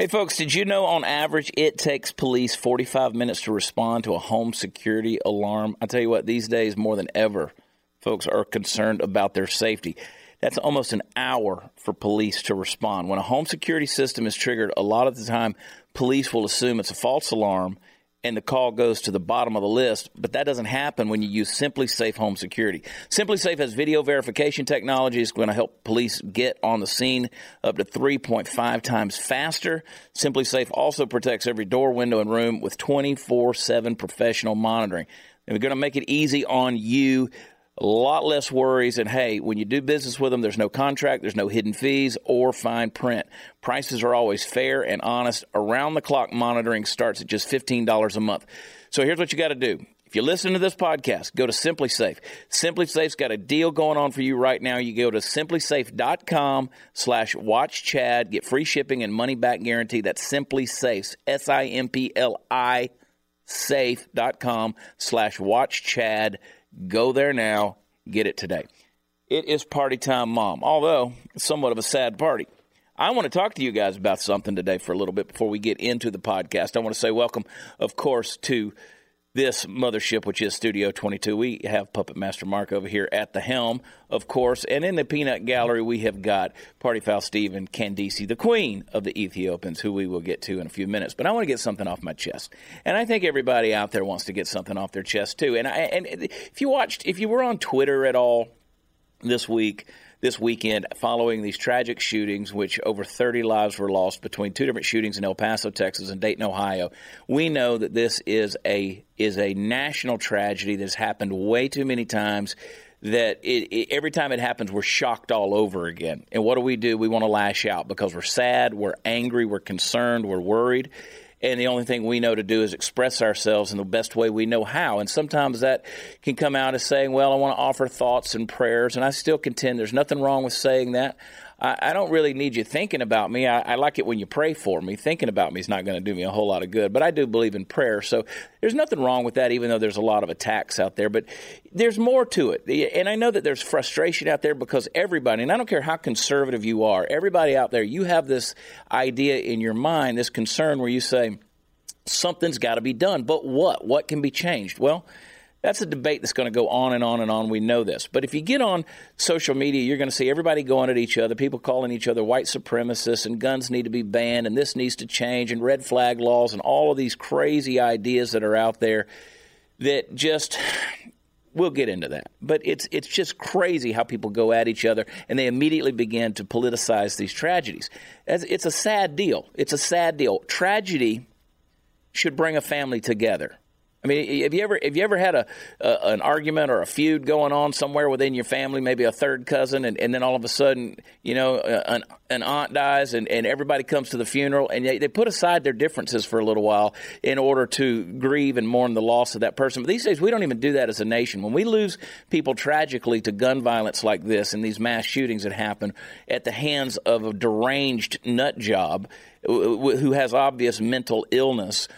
Hey, folks, did you know on average it takes police 45 minutes to respond to a home security alarm? I tell you what, these days more than ever, folks are concerned about their safety. That's almost an hour for police to respond. When a home security system is triggered, a lot of the time police will assume it's a false alarm and the call goes to the bottom of the list, but that doesn't happen when you use SimpliSafe Home Security. SimpliSafe has video verification technology. It's going to help police get on the scene up to 3.5 times faster. SimpliSafe also protects every door, window, and room with 24 7 professional monitoring. And we're going to make it easy on you a lot less worries. And hey, when you do business with them, there's no contract, there's no hidden fees or fine print. Prices are always fair and honest. Around the clock monitoring starts at just $15 a month. So here's what you got to do. If you listen to this podcast, go to SimpliSafe. SimpliSafe's got a deal going on for you right now. You go to simplisafe.com slash watch Chad, get free shipping and money back guarantee. That's SimpliSafe, S-I-M-P-L-I safe.com slash watch Chad. Go there now, get it today. It is party time, mom, although somewhat of a sad party. I want to talk to you guys about something today for a little bit before we get into the podcast. I want to say welcome, of course, to this mothership, which is Studio 22. We have Puppet Master Mark over here at the helm, of course. And in the peanut gallery, we have got Party Foul Steve and Candice, the queen of the Ethiopians, who we will get to in a few minutes. But I want to get something off my chest. And I think everybody out there wants to get something off their chest, too. And, I, and if you watched, if you were on Twitter at all this week, this weekend following these tragic shootings, which over 30 lives were lost between two different shootings in El Paso, Texas, and Dayton, Ohio. We know that this is a is a national tragedy that's happened way too many times. That it, it, every time it happens, we're shocked all over again. And what do we do? We want to lash out because we're sad, we're angry, we're concerned, we're worried and the only thing we know to do is express ourselves in the best way we know how. And sometimes that can come out as saying, Well, I want to offer thoughts and prayers. And I still contend there's nothing wrong with saying that. I, I don't really need you thinking about me. I, I, like it when you pray for me. Thinking about me is not going to do me a whole lot of good, but I do believe in prayer. So there's nothing wrong with that, even though there's a lot of attacks out there. But there's more to it. And I know that there's frustration out there because everybody, and I don't care how conservative you are, everybody out there, you have this idea in your mind, this concern where you say, something's got to be done. But what? What can be changed? Well, that's a debate that's going to go on and on and on. We know this. But if you get on social media, you're going to see everybody going at each other, people calling each other white supremacists, and guns need to be banned, and this needs to change, and red flag laws, and all of these crazy ideas that are out there that just. We'll get into that, but it's it's just crazy how people go at each other and they immediately begin to politicize these tragedies. It's a sad deal. It's a sad deal. Tragedy should bring a family together. I mean, have you ever have you ever had a, a, an argument or a feud going on somewhere within your family, maybe a third cousin, and, and then all of a sudden, you know, an, an aunt dies, and, and everybody comes to the funeral, and they, they put aside their differences for a little while in order to grieve and mourn the loss of that person. But these days, we don't even do that as a nation. When we lose people tragically to gun violence like this and these mass shootings that happen at the hands of a deranged nut job who has obvious mental illness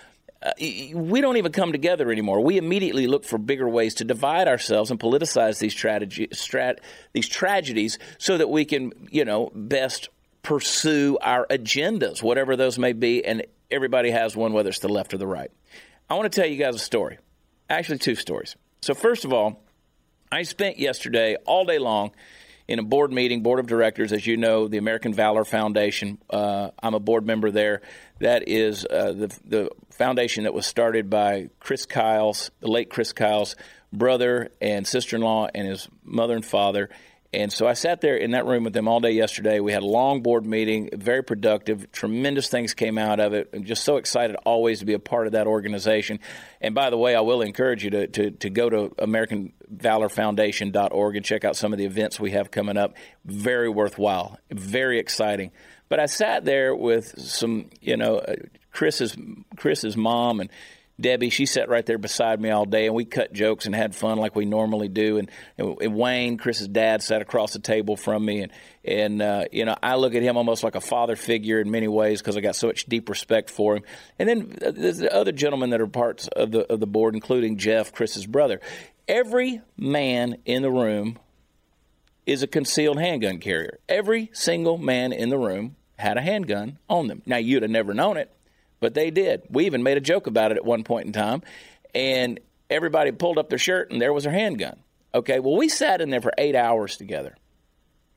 uh, we don't even come together anymore. We immediately look for bigger ways to divide ourselves and politicize these, strat, these tragedies so that we can, you know, best pursue our agendas, whatever those may be. And everybody has one, whether it's the left or the right. I want to tell you guys a story. Actually, two stories. So, first of all, I spent yesterday all day long in a board meeting, board of directors, as you know, the American Valor Foundation. Uh, I'm a board member there. That is uh, the the foundation that was started by Chris Kyle's, the late Chris Kyle's brother and sister-in-law, and his mother and father. And so I sat there in that room with them all day yesterday. We had a long board meeting, very productive. Tremendous things came out of it. I'm just so excited always to be a part of that organization. And by the way, I will encourage you to, to, to go to AmericanValorFoundation.org and check out some of the events we have coming up. Very worthwhile, very exciting. But I sat there with some, you know, uh, Chris's Chris's mom and Debbie, she sat right there beside me all day, and we cut jokes and had fun like we normally do. And, and Wayne, Chris's dad, sat across the table from me, and and uh, you know I look at him almost like a father figure in many ways because I got so much deep respect for him. And then there's the other gentlemen that are parts of the of the board, including Jeff, Chris's brother. Every man in the room is a concealed handgun carrier. Every single man in the room had a handgun on them. Now, you'd have never known it, but they did. We even made a joke about it at one point in time, and everybody pulled up their shirt, and there was their handgun. Okay, well, we sat in there for eight hours together.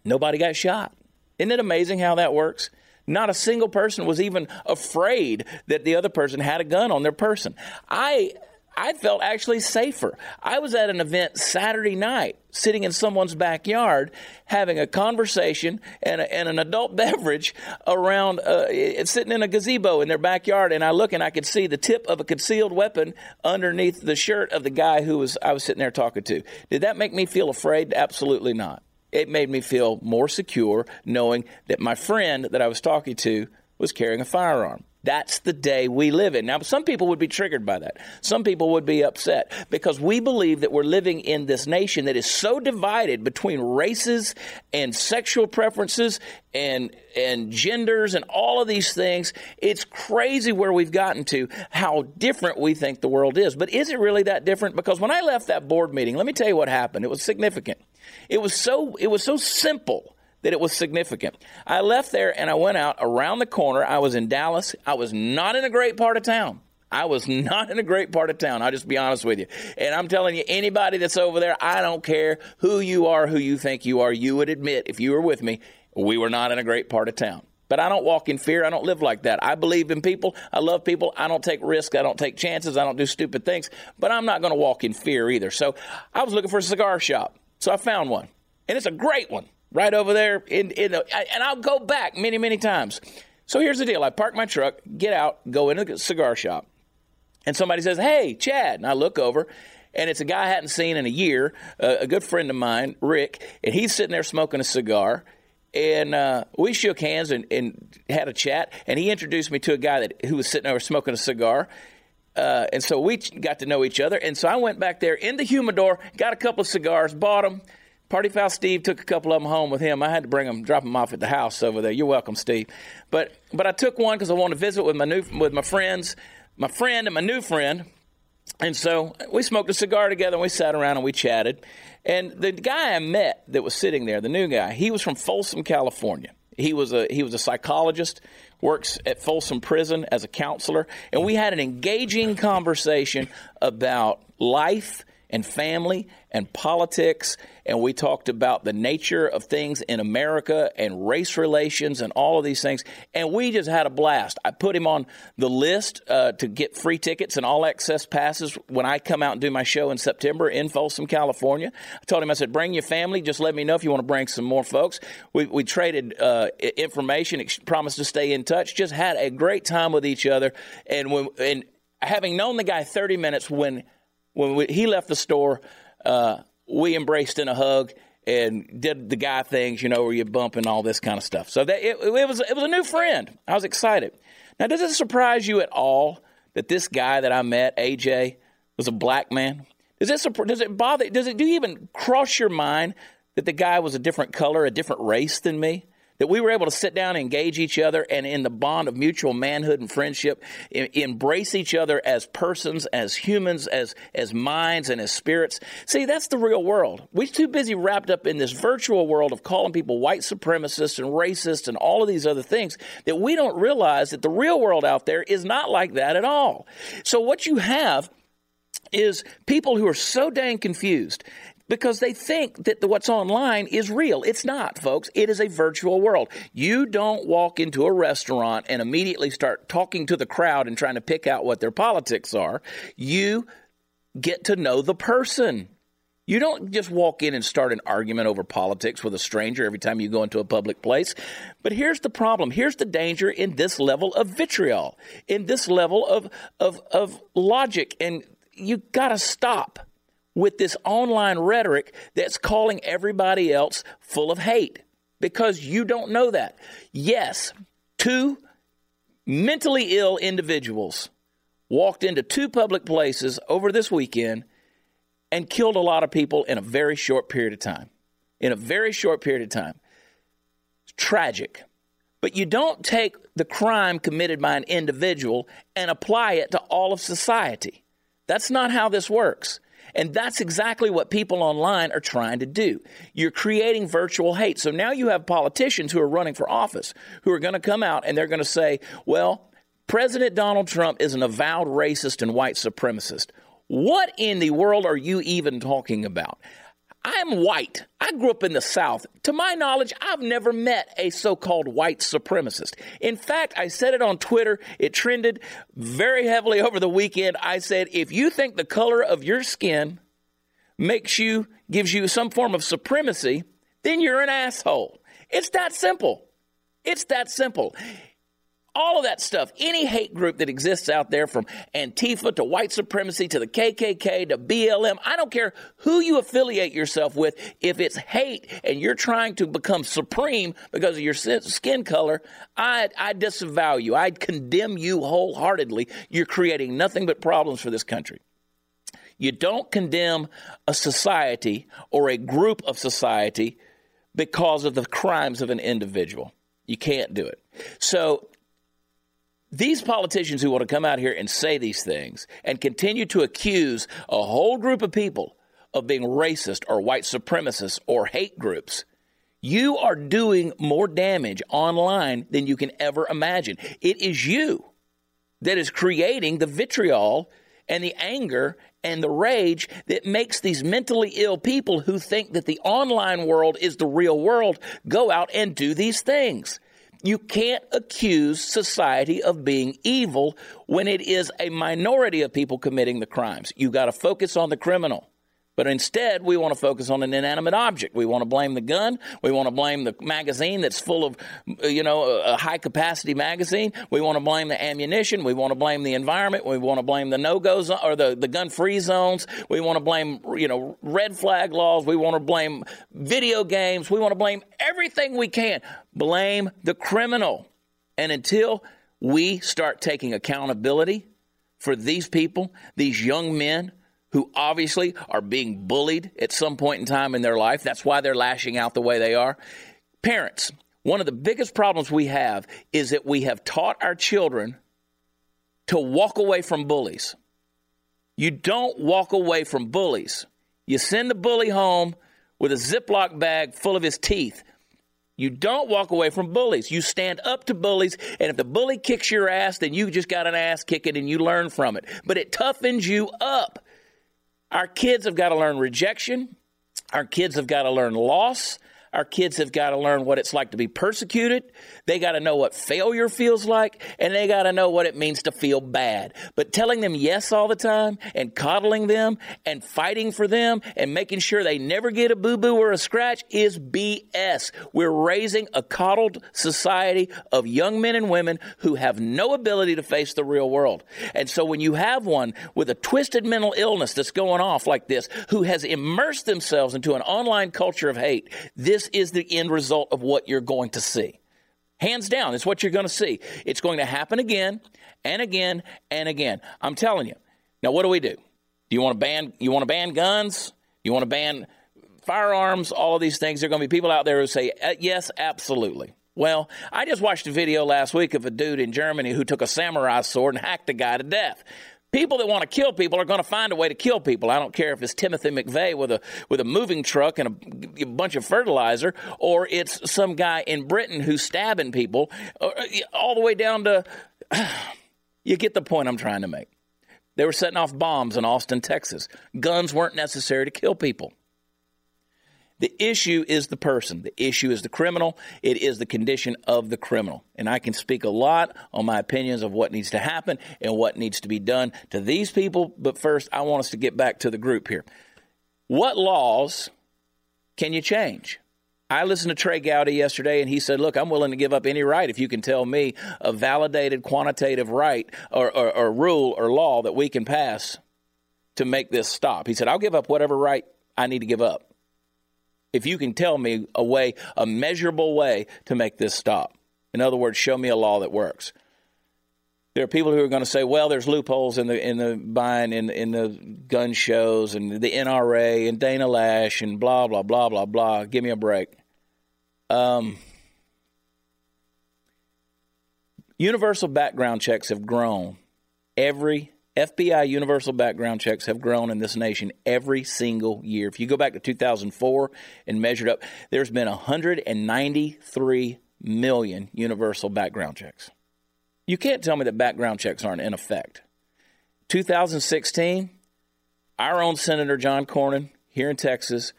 Nobody got shot. Isn't it amazing how that works? Not a single person was even afraid that the other person had a gun on their person. I I felt actually safer. I was at an event Saturday night, sitting in someone's backyard, having a conversation and, a, and an adult beverage around, uh, sitting in a gazebo in their backyard. And I look and I could see the tip of a concealed weapon underneath the shirt of the guy who was I was sitting there talking to. Did that make me feel afraid? Absolutely not. It made me feel more secure knowing that my friend that I was talking to was carrying a firearm. That's the day we live in. Now, some people would be triggered by that. Some people would be upset because we believe that we're living in this nation that is so divided between races and sexual preferences and and genders and all of these things. It's crazy where we've gotten to how different we think the world is. But is it really that different? Because when I left that board meeting, let me tell you what happened. It was significant. It was so it was so simple that it was significant. I left there and I went out around the corner. I was in Dallas. I was not in a great part of town. I was not in a great part of town. I'll just be honest with you. And I'm telling you, anybody that's over there, I don't care who you are, who you think you are, you would admit, if you were with me, we were not in a great part of town. But I don't walk in fear. I don't live like that. I believe in people. I love people. I don't take risks. I don't take chances. I don't do stupid things. But I'm not going to walk in fear either. So I was looking for a cigar shop. So I found one. And it's a great one right over there in, in the, and I'll go back many, many times. So here's the deal. I park my truck, get out, go into the cigar shop, and somebody says, Hey, Chad. And I look over, and it's a guy I hadn't seen in a year, uh, a good friend of mine, Rick, and he's sitting there smoking a cigar. And uh, we shook hands and, and, had a chat, and he introduced me to a guy that who was sitting there smoking a cigar. Uh, and so we got to know each other. And so I went back there in the humidor, got a couple of cigars, bought them, Party Foul Steve took a couple of them home with him. I had to bring them, drop them off at the house over there. You're welcome, Steve. But but I took one because I wanted to visit with my new with my friends, my friend and my new friend. And so we smoked a cigar together and we sat around and we chatted. And the guy I met that was sitting there, the new guy, he was from Folsom, California. He was a he was a psychologist, works at Folsom Prison as a counselor, and we had an engaging conversation about life and family and politics, and we talked about the nature of things in America and race relations and all of these things. And we just had a blast. I put him on the list uh, to get free tickets and all access passes when I come out and do my show in September in Folsom, California. I told him, I said, bring your family. Just let me know if you want to bring some more folks. We, we traded uh, information, promised to stay in touch, just had a great time with each other. And, when, and having known the guy 30 minutes when when we, he left the store, uh, we embraced in a hug and did the guy things, you know, where you bump and all this kind of stuff. So that it, it was it was a new friend. I was excited. Now, does it surprise you at all that this guy that I met, AJ, was a black man? Does it does it bother? Does it do you even cross your mind that the guy was a different color, a different race than me? That we were able to sit down and engage each other and in the bond of mutual manhood and friendship embrace each other as persons as humans as as minds and as spirits. See that's the real world. We're too busy wrapped up in this virtual world of calling people white supremacists and racists and all of these other things that we don't realize that the real world out there is not like that at all. So what you have is people who are so dang confused because they think that the, what's online is real. It's not, folks. It is a virtual world. You don't walk into a restaurant and immediately start talking to the crowd and trying to pick out what their politics are. You get to know the person. You don't just walk in and start an argument over politics with a stranger every time you go into a public place. But here's the problem. Here's the danger in this level of vitriol, in this level of, of, of logic. And you got to stop with this online rhetoric that's calling everybody else full of hate because you don't know that. Yes, two mentally ill individuals walked into two public places over this weekend and killed a lot of people in a very short period of time. In a very short period of time. It's tragic. But you don't take the crime committed by an individual and apply it to all of society. That's not how this works. And that's exactly what people online are trying to do. You're creating virtual hate. So now you have politicians who are running for office who are going to come out and they're going to say, well, President Donald Trump is an avowed racist and white supremacist. What in the world are you even talking about? I'm white. I grew up in the South. To my knowledge, I've never met a so called white supremacist. In fact, I said it on Twitter. It trended very heavily over the weekend. I said, if you think the color of your skin makes you, gives you some form of supremacy, then you're an asshole. It's that simple. It's that simple all of that stuff, any hate group that exists out there from Antifa to white supremacy to the KKK to BLM, I don't care who you affiliate yourself with, if it's hate and you're trying to become supreme because of your skin color, I, I disavow you. I condemn you wholeheartedly. You're creating nothing but problems for this country. You don't condemn a society or a group of society because of the crimes of an individual. You can't do it. So these politicians who want to come out here and say these things and continue to accuse a whole group of people of being racist or white supremacists or hate groups, you are doing more damage online than you can ever imagine. It is you that is creating the vitriol and the anger and the rage that makes these mentally ill people who think that the online world is the real world go out and do these things. You can't accuse society of being evil when it is a minority of people committing the crimes. You got to focus on the criminal. But instead, we want to focus on an inanimate object. We want to blame the gun. We want to blame the magazine that's full of, you know, a high capacity magazine. We want to blame the ammunition. We want to blame the environment. We want to blame the no go zone or the, the gun free zones. We want to blame, you know, red flag laws. We want to blame video games. We want to blame everything we can. Blame the criminal. And until we start taking accountability for these people, these young men, who obviously are being bullied at some point in time in their life. That's why they're lashing out the way they are. Parents, one of the biggest problems we have is that we have taught our children to walk away from bullies. You don't walk away from bullies. You send the bully home with a Ziploc bag full of his teeth. You don't walk away from bullies. You stand up to bullies, and if the bully kicks your ass, then you just got an ass kicking and you learn from it. But it toughens you up. Our kids have got to learn rejection. Our kids have got to learn loss. Our kids have got to learn what it's like to be persecuted. They got to know what failure feels like, and they got to know what it means to feel bad. But telling them yes all the time and coddling them and fighting for them and making sure they never get a boo boo or a scratch is BS. We're raising a coddled society of young men and women who have no ability to face the real world. And so when you have one with a twisted mental illness that's going off like this, who has immersed themselves into an online culture of hate, this this is the end result of what you're going to see. Hands down, it's what you're going to see. It's going to happen again and again and again. I'm telling you. Now, what do we do? Do you want to ban? You want to ban guns? You want to ban firearms? All of these things. There are going to be people out there who say uh, yes, absolutely. Well, I just watched a video last week of a dude in Germany who took a samurai sword and hacked a guy to death. People that want to kill people are going to find a way to kill people. I don't care if it's Timothy McVeigh with a with a moving truck and a, a bunch of fertilizer, or it's some guy in Britain who's stabbing people, uh, all the way down to. You get the point I'm trying to make. They were setting off bombs in Austin, Texas. Guns weren't necessary to kill people. The issue is the person. The issue is the criminal. It is the condition of the criminal. And I can speak a lot on my opinions of what needs to happen and what needs to be done to these people. But first, I want us to get back to the group here. What laws can you change? I listened to Trey Gowdy yesterday, and he said, Look, I'm willing to give up any right if you can tell me a validated quantitative right or, or, or rule or law that we can pass to make this stop. He said, I'll give up whatever right I need to give up if you can tell me a way, a measurable way to make this stop. In other words, show me a law that works. There are people who are going to say, "Well, there's loopholes in the in the buying in in the gun shows and the NRA and Dana Loesch and blah blah blah blah blah." Give me a break. Um, universal background checks have grown every FBI universal background checks have grown in this nation every single year. If you go back to 2004 and measured up, there's been 193 million universal background checks. You can't tell me that background checks aren't in effect. 2016, our own Senator John Cornyn here in Texas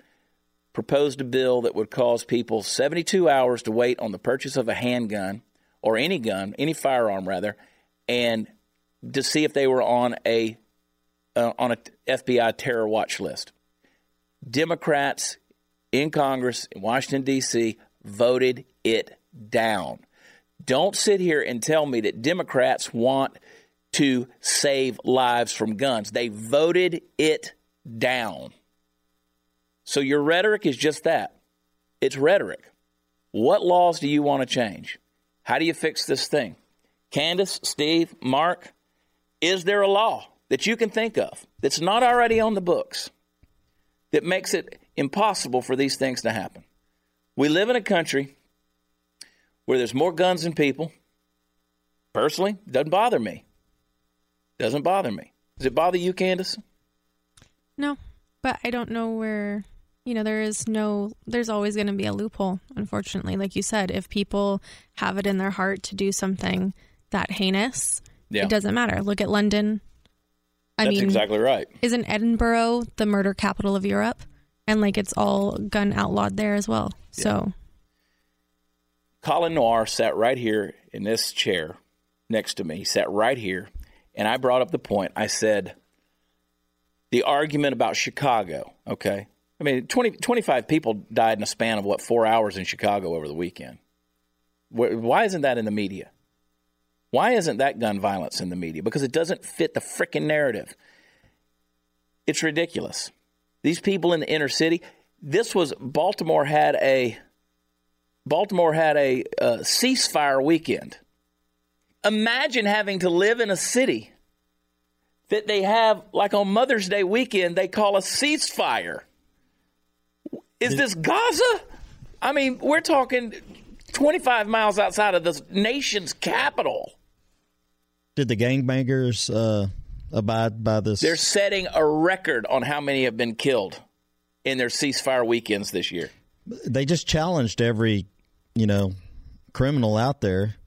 proposed a bill that would cause people 72 hours to wait on the purchase of a handgun or any gun, any firearm rather, and to see if they were on a uh, on a FBI terror watch list. Democrats in Congress in Washington D.C. voted it down. Don't sit here and tell me that Democrats want to save lives from guns. They voted it down. So your rhetoric is just that it's rhetoric. What laws do you want to change? How do you fix this thing? Candace, Steve, Mark, is there a law that you can think of that's not already on the books that makes it impossible for these things to happen? We live in a country where there's more guns than people. Personally, doesn't bother me. Doesn't bother me. Does it bother you, Candace? No, but I don't know where. You know, there is no. There's always going to be a loophole. Unfortunately, like you said, if people have it in their heart to do something that heinous, Yeah. it doesn't matter. Look at London. I That's mean, exactly right. isn't Edinburgh the murder capital of Europe? And like it's all gun outlawed there as well. So Colin Noir sat right here in this chair next to me. He sat right here, and I brought up the point. I said, the argument about Chicago, okay? I mean, 20, 25 people died in a span of what, four hours in Chicago over the weekend. Why isn't that in the media? Why isn't that gun violence in the media? Because it doesn't fit the freaking narrative. It's ridiculous. These people in the inner city, this was Baltimore had a Baltimore had a uh, ceasefire weekend. Imagine having to live in a city that they have, like on Mother's Day weekend, they call a ceasefire. Is this Gaza? I mean, we're talking 25 miles outside of the nation's capital. Did the gangbangers uh, abide by this? They're setting a record on how many have been killed in their ceasefire weekends this year. they just challenged every, you know, criminal out there.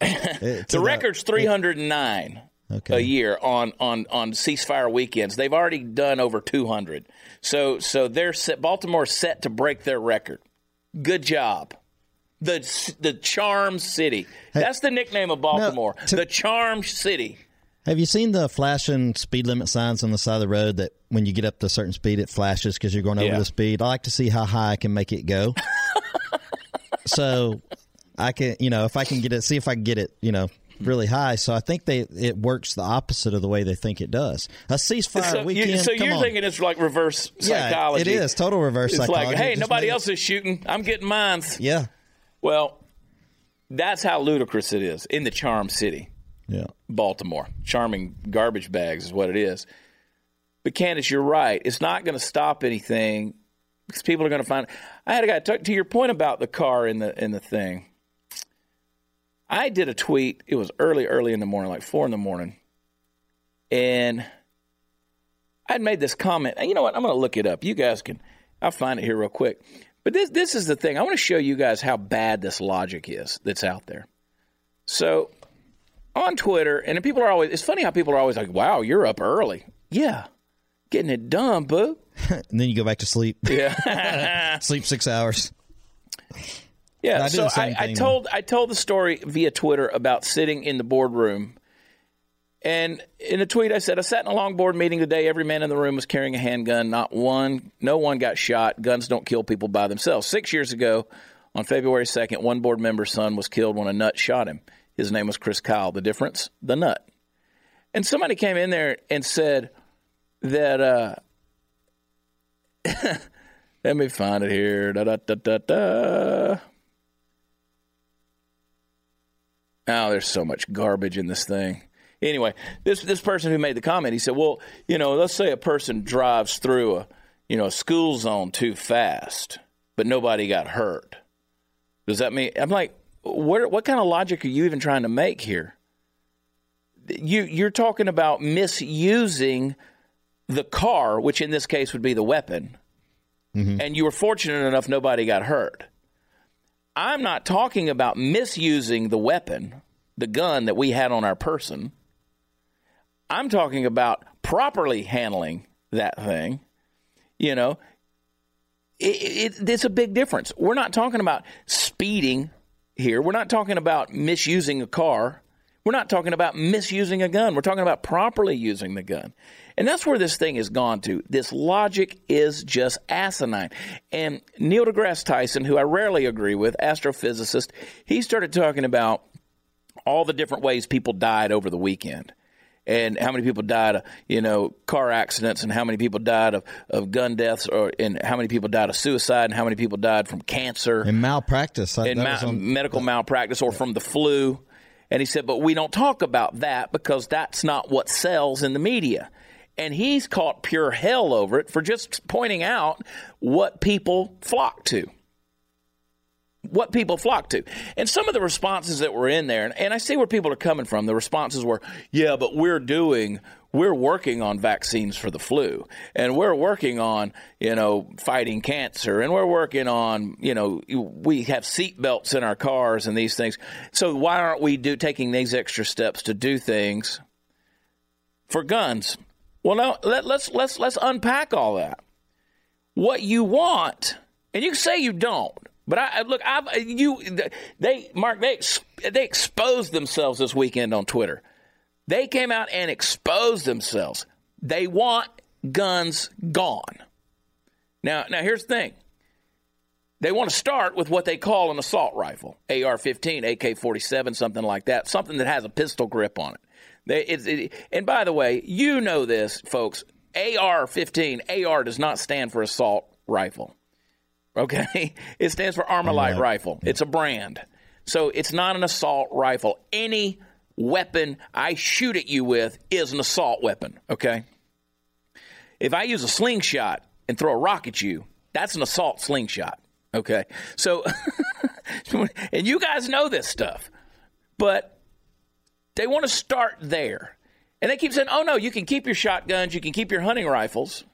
The record's 309 Okay. a year on, on, on ceasefire weekends. They've already done over 200. So so they're set, Baltimore's set to break their record. Good job. The the Charm City. That's the nickname of Baltimore. to- the Charm City. Have you seen the flashing speed limit signs on the side of the road that when you get up to a certain speed, it flashes because you're going over Yeah. the speed? I like to see how high I can make it go. so I can, you know, if I can get it, see if I can get it, you know, really high. So I think they it works the opposite of the way they think it does. A ceasefire So, weekend. you, so you're on. thinking it's like reverse yeah, psychology. it is total reverse It's psychology. like, hey, nobody else is shooting. I'm getting mine. Yeah, Well, that's how ludicrous it is in the Charm City. yeah. Baltimore. Charming garbage bags is what it is. But Candace, you're right. It's not going to stop anything because people are going to find. I had a guy talk to your point about the car in the in the thing. I did a tweet. It was early, early in the morning, like four in the morning, and I'd made this comment. And You know what? I'm going to look it up. You guys can. I'll find it here real quick. But this this is the thing. I want to show you guys how bad this logic is that's out there. So on Twitter, and people are always, it's funny how people are always like, wow, you're up early. Yeah. Getting it done, boo. And then you go back to sleep. Yeah. sleep six hours. yeah. I so I, I told, I told the story via Twitter about sitting in the boardroom. And in a tweet, I said, I sat in a long board meeting today. Every man in the room was carrying a handgun. Not one, no one got shot. Guns don't kill people by themselves. Six years ago, on February 2nd, one board member's son was killed when a nut shot him. His name was Chris Kyle. The difference? The nut. And somebody came in there and said that, uh, let me find it here. Da, da, da, da, da. Oh, there's so much garbage in this thing. Anyway, this this person who made the comment, he said, "Well, you know, let's say a person drives through a, you know, a school zone too fast, but nobody got hurt. Does that mean?" I'm like, "What what kind of logic are you even trying to make here? you you're talking about misusing the car, which in this case would be the weapon, mm-hmm. and you were fortunate enough nobody got hurt. I'm not talking about misusing the weapon, the gun that we had on our person. I'm talking about properly handling that thing. You know, it, it, it's a big difference. We're not talking about speeding here. We're not talking about misusing a car. We're not talking about misusing a gun. We're talking about properly using the gun. And that's where this thing has gone to. This logic is just asinine. And Neil deGrasse Tyson, who I rarely agree with, astrophysicist, he started talking about all the different ways people died over the weekend and how many people died of you know car accidents and how many people died of, of gun deaths or and how many people died of suicide and how many people died from cancer And malpractice. And ma- on- medical malpractice or from the flu. And he said, but we don't talk about that because that's not what sells in the media. And he's caught pure hell over it for just pointing out what people flock to. What people flock to. And some of the responses that were in there, and, and I see where people are coming from. The responses were, yeah, but we're doing we're working on vaccines for the flu and we're working on you know fighting cancer and we're working on you know we have seat belts in our cars and these things so why aren't we do taking these extra steps to do things for guns well now let, let's let's let's unpack all that what you want and you can say you don't but I look, I've uh, you they Mark they they exposed themselves this weekend on Twitter. They came out and exposed themselves. They want guns gone. Now, now here's the thing. They want to start with what they call an assault rifle, AR-15, AK-47, something like that, something that has a pistol grip on it. They, it's, it and by the way, you know this, folks. AR-15, AR does not stand for assault rifle. Okay, it stands for Armalite Armalite. rifle. It's a brand, so it's not an assault rifle. Any weapon I shoot at you with is an assault weapon. Okay, if I use a slingshot and throw a rock at you, that's an assault slingshot. Okay, so and you guys know this stuff, but they want to start there, and they keep saying, "Oh no, you can keep your shotguns, you can keep your hunting rifles."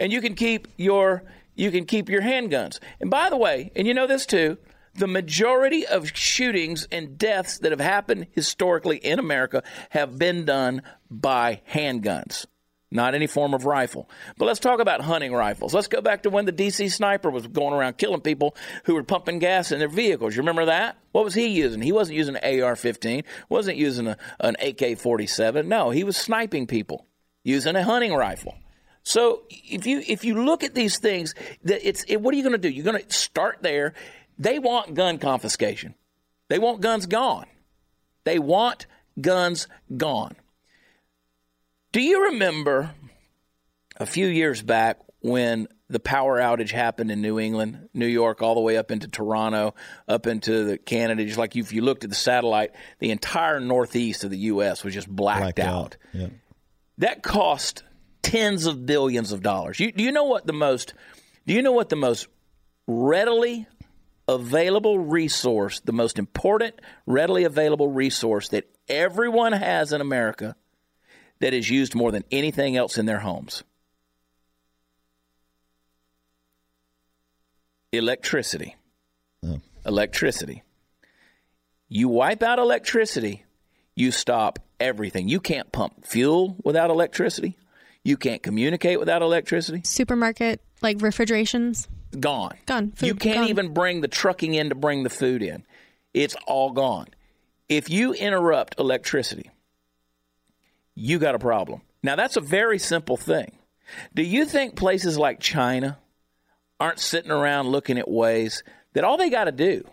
and you can keep your you can keep your handguns. And by the way, and you know this too, the majority of shootings and deaths that have happened historically in America have been done by handguns, not any form of rifle. But let's talk about hunting rifles. Let's go back to when the DC sniper was going around killing people who were pumping gas in their vehicles. You remember that? What was he using? He wasn't using an AR-15, wasn't using a, an AK-47. No, he was sniping people using a hunting rifle. So if you if you look at these things, that it's it, what are you going to do? You're going to start there. They want gun confiscation. They want guns gone. They want guns gone. Do you remember a few years back when the power outage happened in New England, New York, all the way up into Toronto, up into the Canada? Just like if you looked at the satellite, the entire northeast of the U.S. was just blacked, blacked out out. Yeah. that cost tens of billions of dollars. You, do you know what the most? Do you know what the most readily available resource, the most important readily available resource that everyone has in America that is used more than anything else in their homes? Electricity. Oh. Electricity. You wipe out electricity, you stop everything. You can't pump fuel without electricity. You can't communicate without electricity. Supermarket, like refrigerations. Gone. Gone. Food you can't gone. even bring the trucking in to bring the food in. It's all gone. If you interrupt electricity, you got a problem. Now, that's a very simple thing. Do you think places like China aren't sitting around looking at ways that all they got to do,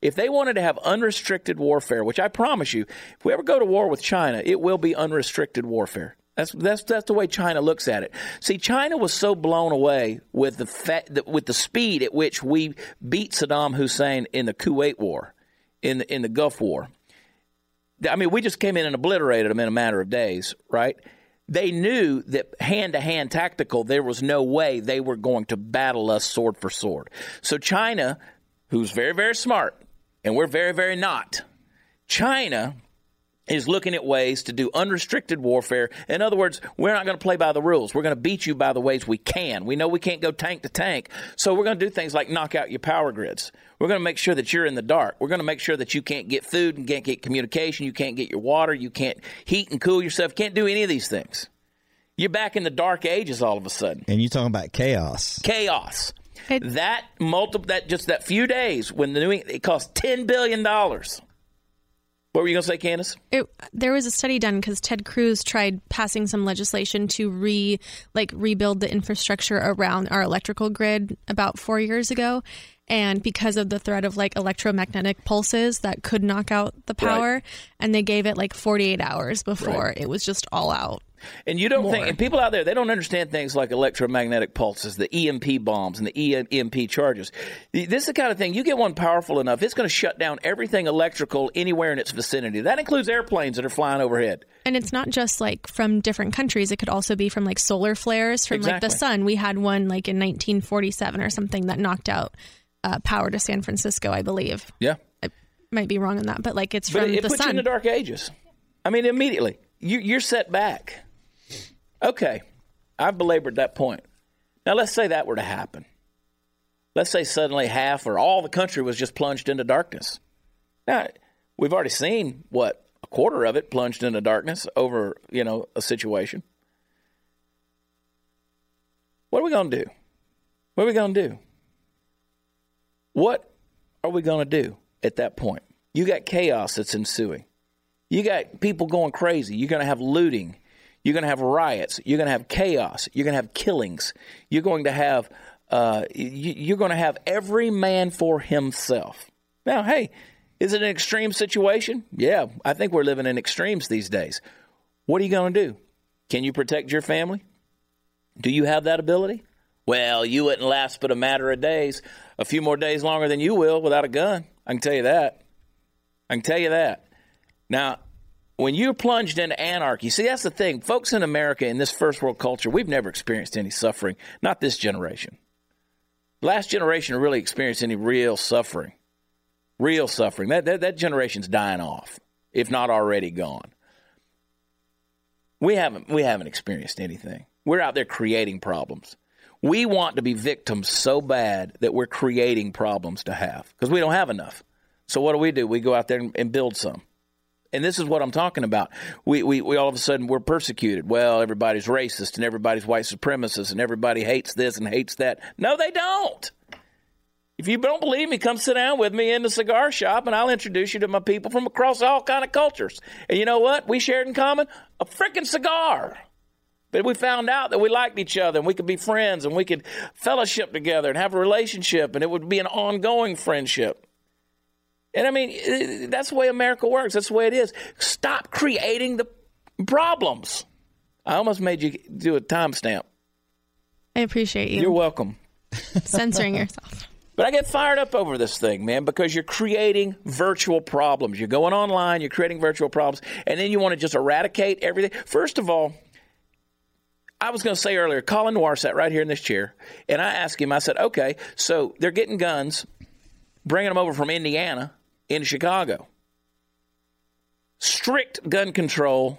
if they wanted to have unrestricted warfare, which I promise you, if we ever go to war with China, it will be unrestricted warfare. That's that's that's the way China looks at it. See, China was so blown away with the with the speed at which we beat Saddam Hussein in the Kuwait War, in the in the Gulf War. I mean, we just came in and obliterated them in a matter of days, right? They knew that hand to hand tactical, there was no way they were going to battle us sword for sword. So China, who's very, very smart, and we're very, very not, China is looking at ways to do unrestricted warfare. In other words, we're not going to play by the rules. We're going to beat you by the ways we can. We know we can't go tank to tank. So we're going to do things like knock out your power grids. We're going to make sure that you're in the dark. We're going to make sure that you can't get food and can't get communication. You can't get your water. You can't heat and cool yourself. You can't do any of these things. You're back in the dark ages all of a sudden. And you're talking about chaos. Chaos. It- that multiple that just that few days when the new it cost ten billion dollars. What were you going to say, Candace? It, there was a study done because Ted Cruz tried passing some legislation to re like rebuild the infrastructure around our electrical grid about four years ago, and because of the threat of like electromagnetic pulses that could knock out the power, Right. and they gave it like 48 hours before Right. it was just all out. And you don't More. think, and people out there, they don't understand things like electromagnetic pulses, the EMP bombs, and the EMP charges. This is the kind of thing, you get one powerful enough, it's going to shut down everything electrical anywhere in its vicinity. That includes airplanes that are flying overhead. And it's not just like from different countries. It could also be from like solar flares from like the sun. We had one like in 1947 or something that knocked out uh, power to San Francisco, I believe. Yeah. I might be wrong on that, but like it's But from it, it the puts you in the dark ages. I mean, immediately. You, you're set back. Okay. I've belabored that point. Now, let's say that were to happen. Let's say suddenly half or all the country was just plunged into darkness. Now, we've already seen what a quarter of it plunged into darkness over, you know, a situation. What are we going to do? What are we going to do? What are we going to do at that point? You got chaos that's ensuing. You got people going crazy. You're going to have looting. You're going to have riots. You're going to have chaos. You're going to have killings. You're going to have uh, you, you're going to have every man for himself. Now, hey, is it an extreme situation? Yeah, I think we're living in extremes these days. What are you going to do? Can you protect your family? Do you have that ability? Well, you wouldn't last but a matter of days, a few more days longer than you will without a gun. I can tell you that. I can tell you that. Now, when you're plunged into anarchy, see, that's the thing. Folks in America, in this first world culture, we've never experienced any suffering. Not this generation. Last generation really experienced any real suffering. Real suffering. That, that, that generation's dying off, if not already gone. We haven't, we haven't experienced anything. We're out there creating problems. We want to be victims so bad that we're creating problems to have because we don't have enough. So what do we do? We go out there and, and build some. And this is what I'm talking about. We, we, we all of a sudden we're persecuted. Well, everybody's racist and everybody's white supremacist and everybody hates this and hates that. No, they don't. If you don't believe me, come sit down with me in the cigar shop and I'll introduce you to my people from across all kind of cultures. And you know what? We shared in common a freaking cigar. But we found out that we liked each other and we could be friends and we could fellowship together and have a relationship and it would be an ongoing friendship. And I mean, that's the way America works. That's the way it is. Stop creating the problems. I almost made you do a timestamp. I appreciate you You're welcome. censoring yourself. But I get fired up over this thing, man, because you're creating virtual problems. You're going online, you're creating virtual problems, and then you want to just eradicate everything. First of all, I was going to say earlier, Colin Noir sat right here in this chair, and I asked him, I said, okay, so they're getting guns, bringing them over from Indiana into Chicago. Strict gun control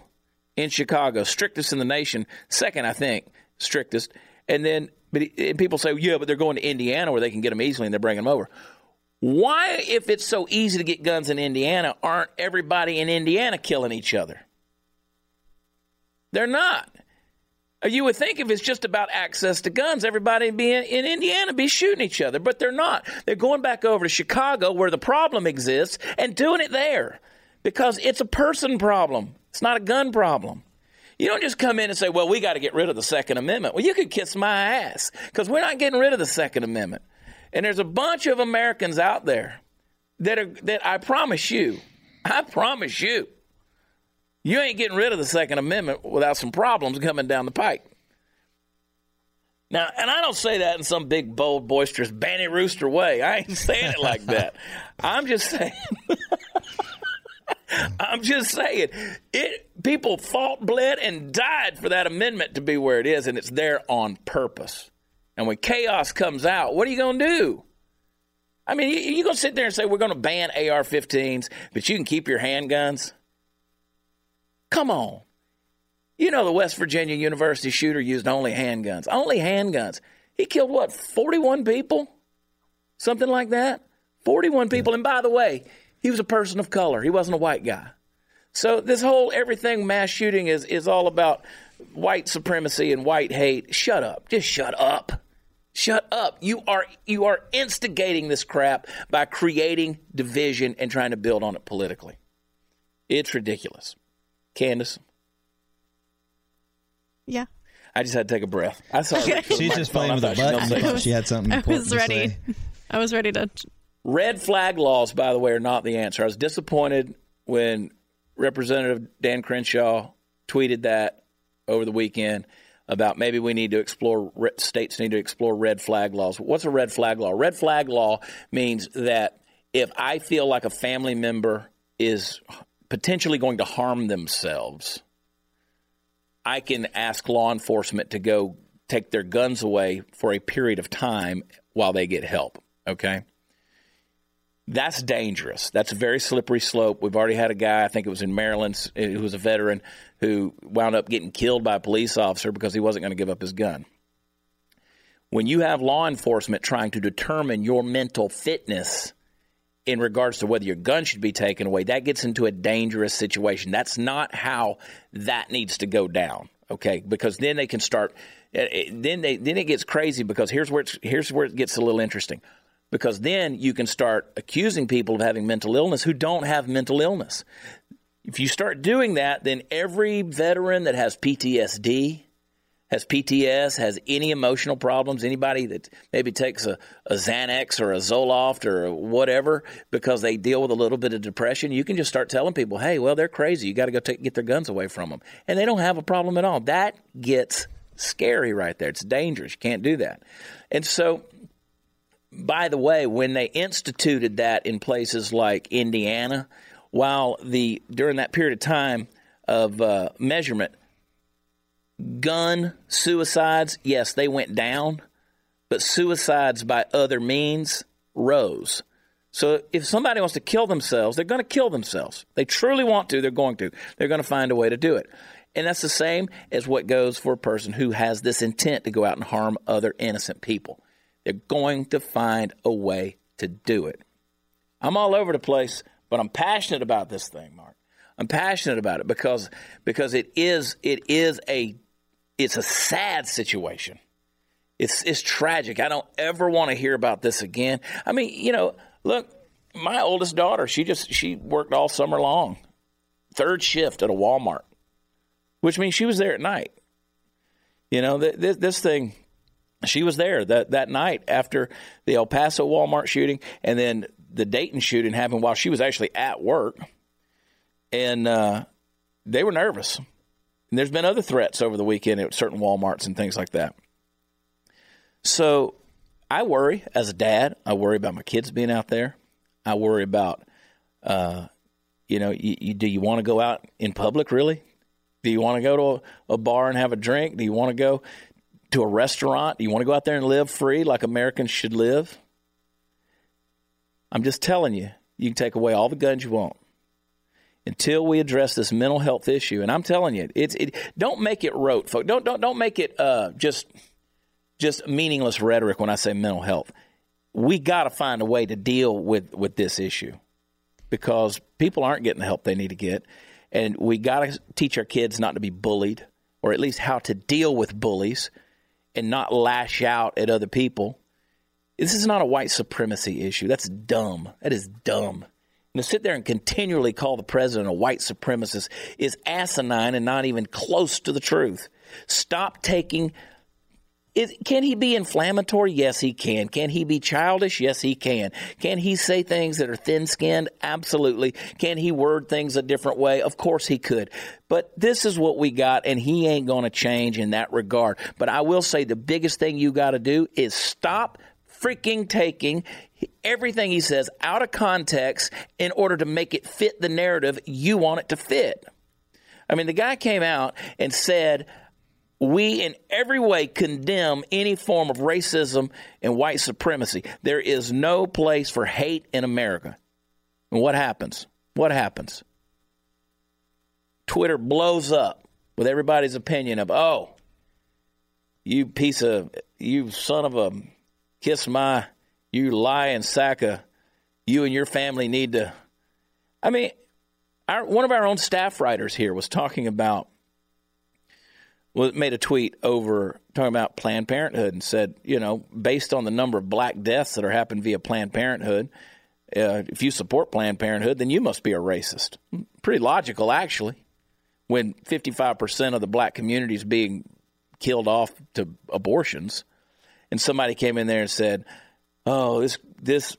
in Chicago, strictest in the nation, second, I think, strictest. And then, but and people say, yeah, but they're going to Indiana where they can get them easily and they're bringing them over. Why, if it's so easy to get guns in Indiana, aren't everybody in Indiana killing each other? They're not. You would think if it's just about access to guns, everybody in, in Indiana be shooting each other, but they're not. They're going back over to Chicago where the problem exists and doing it there because it's a person problem. It's not a gun problem. You don't just come in and say, well, we got to get rid of the Second Amendment. Well, you could kiss my ass because we're not getting rid of the Second Amendment. And there's a bunch of Americans out there that are that I promise you, I promise you, you ain't getting rid of the Second Amendment without some problems coming down the pike. Now, and I don't say that in some big, bold, boisterous, banny rooster way. I ain't saying it like that. I'm just saying. I'm just saying it. People fought, bled, and died for that amendment to be where it is, and it's there on purpose. And when chaos comes out, what are you going to do? I mean, you, you going to sit there and say we're going to ban AR-15s, but you can keep your handguns? Come on. You know the West Virginia University shooter used only handguns. Only handguns. He killed what, 41 people? Something like that? 41 people. And by the way, he was a person of color. He wasn't a white guy. So this whole everything mass shooting is is all about white supremacy and white hate. Shut up. Just shut up. Shut up. You are you are instigating this crap by creating division and trying to build on it politically. It's ridiculous. Candace. Yeah. I just had to take a breath. I saw her. She's just playing with her butt. I thought she had something to point to. I important was to ready. say. I was ready to. Red flag laws, by the way, are not the answer. I was disappointed when Representative Dan Crenshaw tweeted that over the weekend about maybe we need to explore states need to explore red flag laws. What's a red flag law? Red flag law means that if I feel like a family member is potentially going to harm themselves, I can ask law enforcement to go take their guns away for a period of time while they get help. Okay. That's dangerous. That's a very slippery slope. We've already had a guy, I think it was in Maryland, eh, who was a veteran, who wound up getting killed by a police officer because he wasn't going to give up his gun. When you have law enforcement trying to determine your mental fitness in regards to whether your gun should be taken away, that gets into a dangerous situation. That's not how that needs to go down. Okay, because then they can start. eh, eh, Then they then it gets crazy because here's where it's, here's where it gets a little interesting. Because then you can start accusing people of having mental illness who don't have mental illness. If you start doing that, then every veteran that has PTSD, has PTS, has any emotional problems, anybody that maybe takes a, a Xanax or a Zoloft or whatever because they deal with a little bit of depression, you can just start telling people, hey, well, they're crazy. You got to go take, get their guns away from them. And they don't have a problem at all. That gets scary right there. It's dangerous. You can't do that. And so, by the way, when they instituted that in places like Indiana, while the during that period of time of uh, measurement, gun suicides, yes, they went down, but suicides by other means rose. So if somebody wants to kill themselves, they're going to kill themselves. They truly want to, they're going to. They're going to find a way to do it. And that's the same as what goes for a person who has this intent to go out and harm other innocent people. They're going to find a way to do it. I'm all over the place, but I'm passionate about this thing, Mark. I'm passionate about it because because it is it is a it's a sad situation. It's it's tragic. I don't ever want to hear about this again. I mean, you know, look, my oldest daughter, she just she worked all summer long, third shift at a Walmart, which means she was there at night. You know, th- this, this thing, she was there that that night after the El Paso Walmart shooting, and then the Dayton shooting happened while she was actually at work, and uh, they were nervous. And there's been other threats over the weekend at certain WalMarts and things like that. So I worry as a dad. I worry about my kids being out there. I worry about, uh, you know, you, you, do you want to go out in public really? Do you want to go to a, a bar and have a drink? Do you want to go to a restaurant? Do you want to go out there and live free like Americans should live? I'm just telling you, you can take away all the guns you want until we address this mental health issue. And I'm telling you, it's it. Don't make it rote, folks. Don't don't don't make it uh, just just meaningless rhetoric when I say mental health. We got to find a way to deal with with this issue because people aren't getting the help they need to get, and we got to teach our kids not to be bullied, or at least how to deal with bullies, and not lash out at other people. This is not a white supremacy issue. That's dumb. That is dumb. To sit there and continually call the president a white supremacist is asinine and not even close to the truth. Stop taking. Is, can he be inflammatory? Yes, he can. Can he be childish? Yes, he can. Can he say things that are thin skinned? Absolutely. Can he word things a different way? Of course he could. But this is what we got, and he ain't going to change in that regard. But I will say the biggest thing you got to do is stop freaking taking everything he says out of context in order to make it fit the narrative you want it to fit. I mean, the guy came out and said, we in every way condemn any form of racism and white supremacy. There is no place for hate in America. And what happens? What happens? Twitter blows up with everybody's opinion of, oh, you piece of, you son of a, kiss my, you lying sack of, you and your family need to. I mean, our, one of our own staff writers here was talking about well, made a tweet over talking about Planned Parenthood and said, you know, based on the number of black deaths that are happening via Planned Parenthood, uh, if you support Planned Parenthood, then you must be a racist. Pretty logical, actually, when 55% of the black community is being killed off to abortions. And somebody came in there and said, oh, this, this,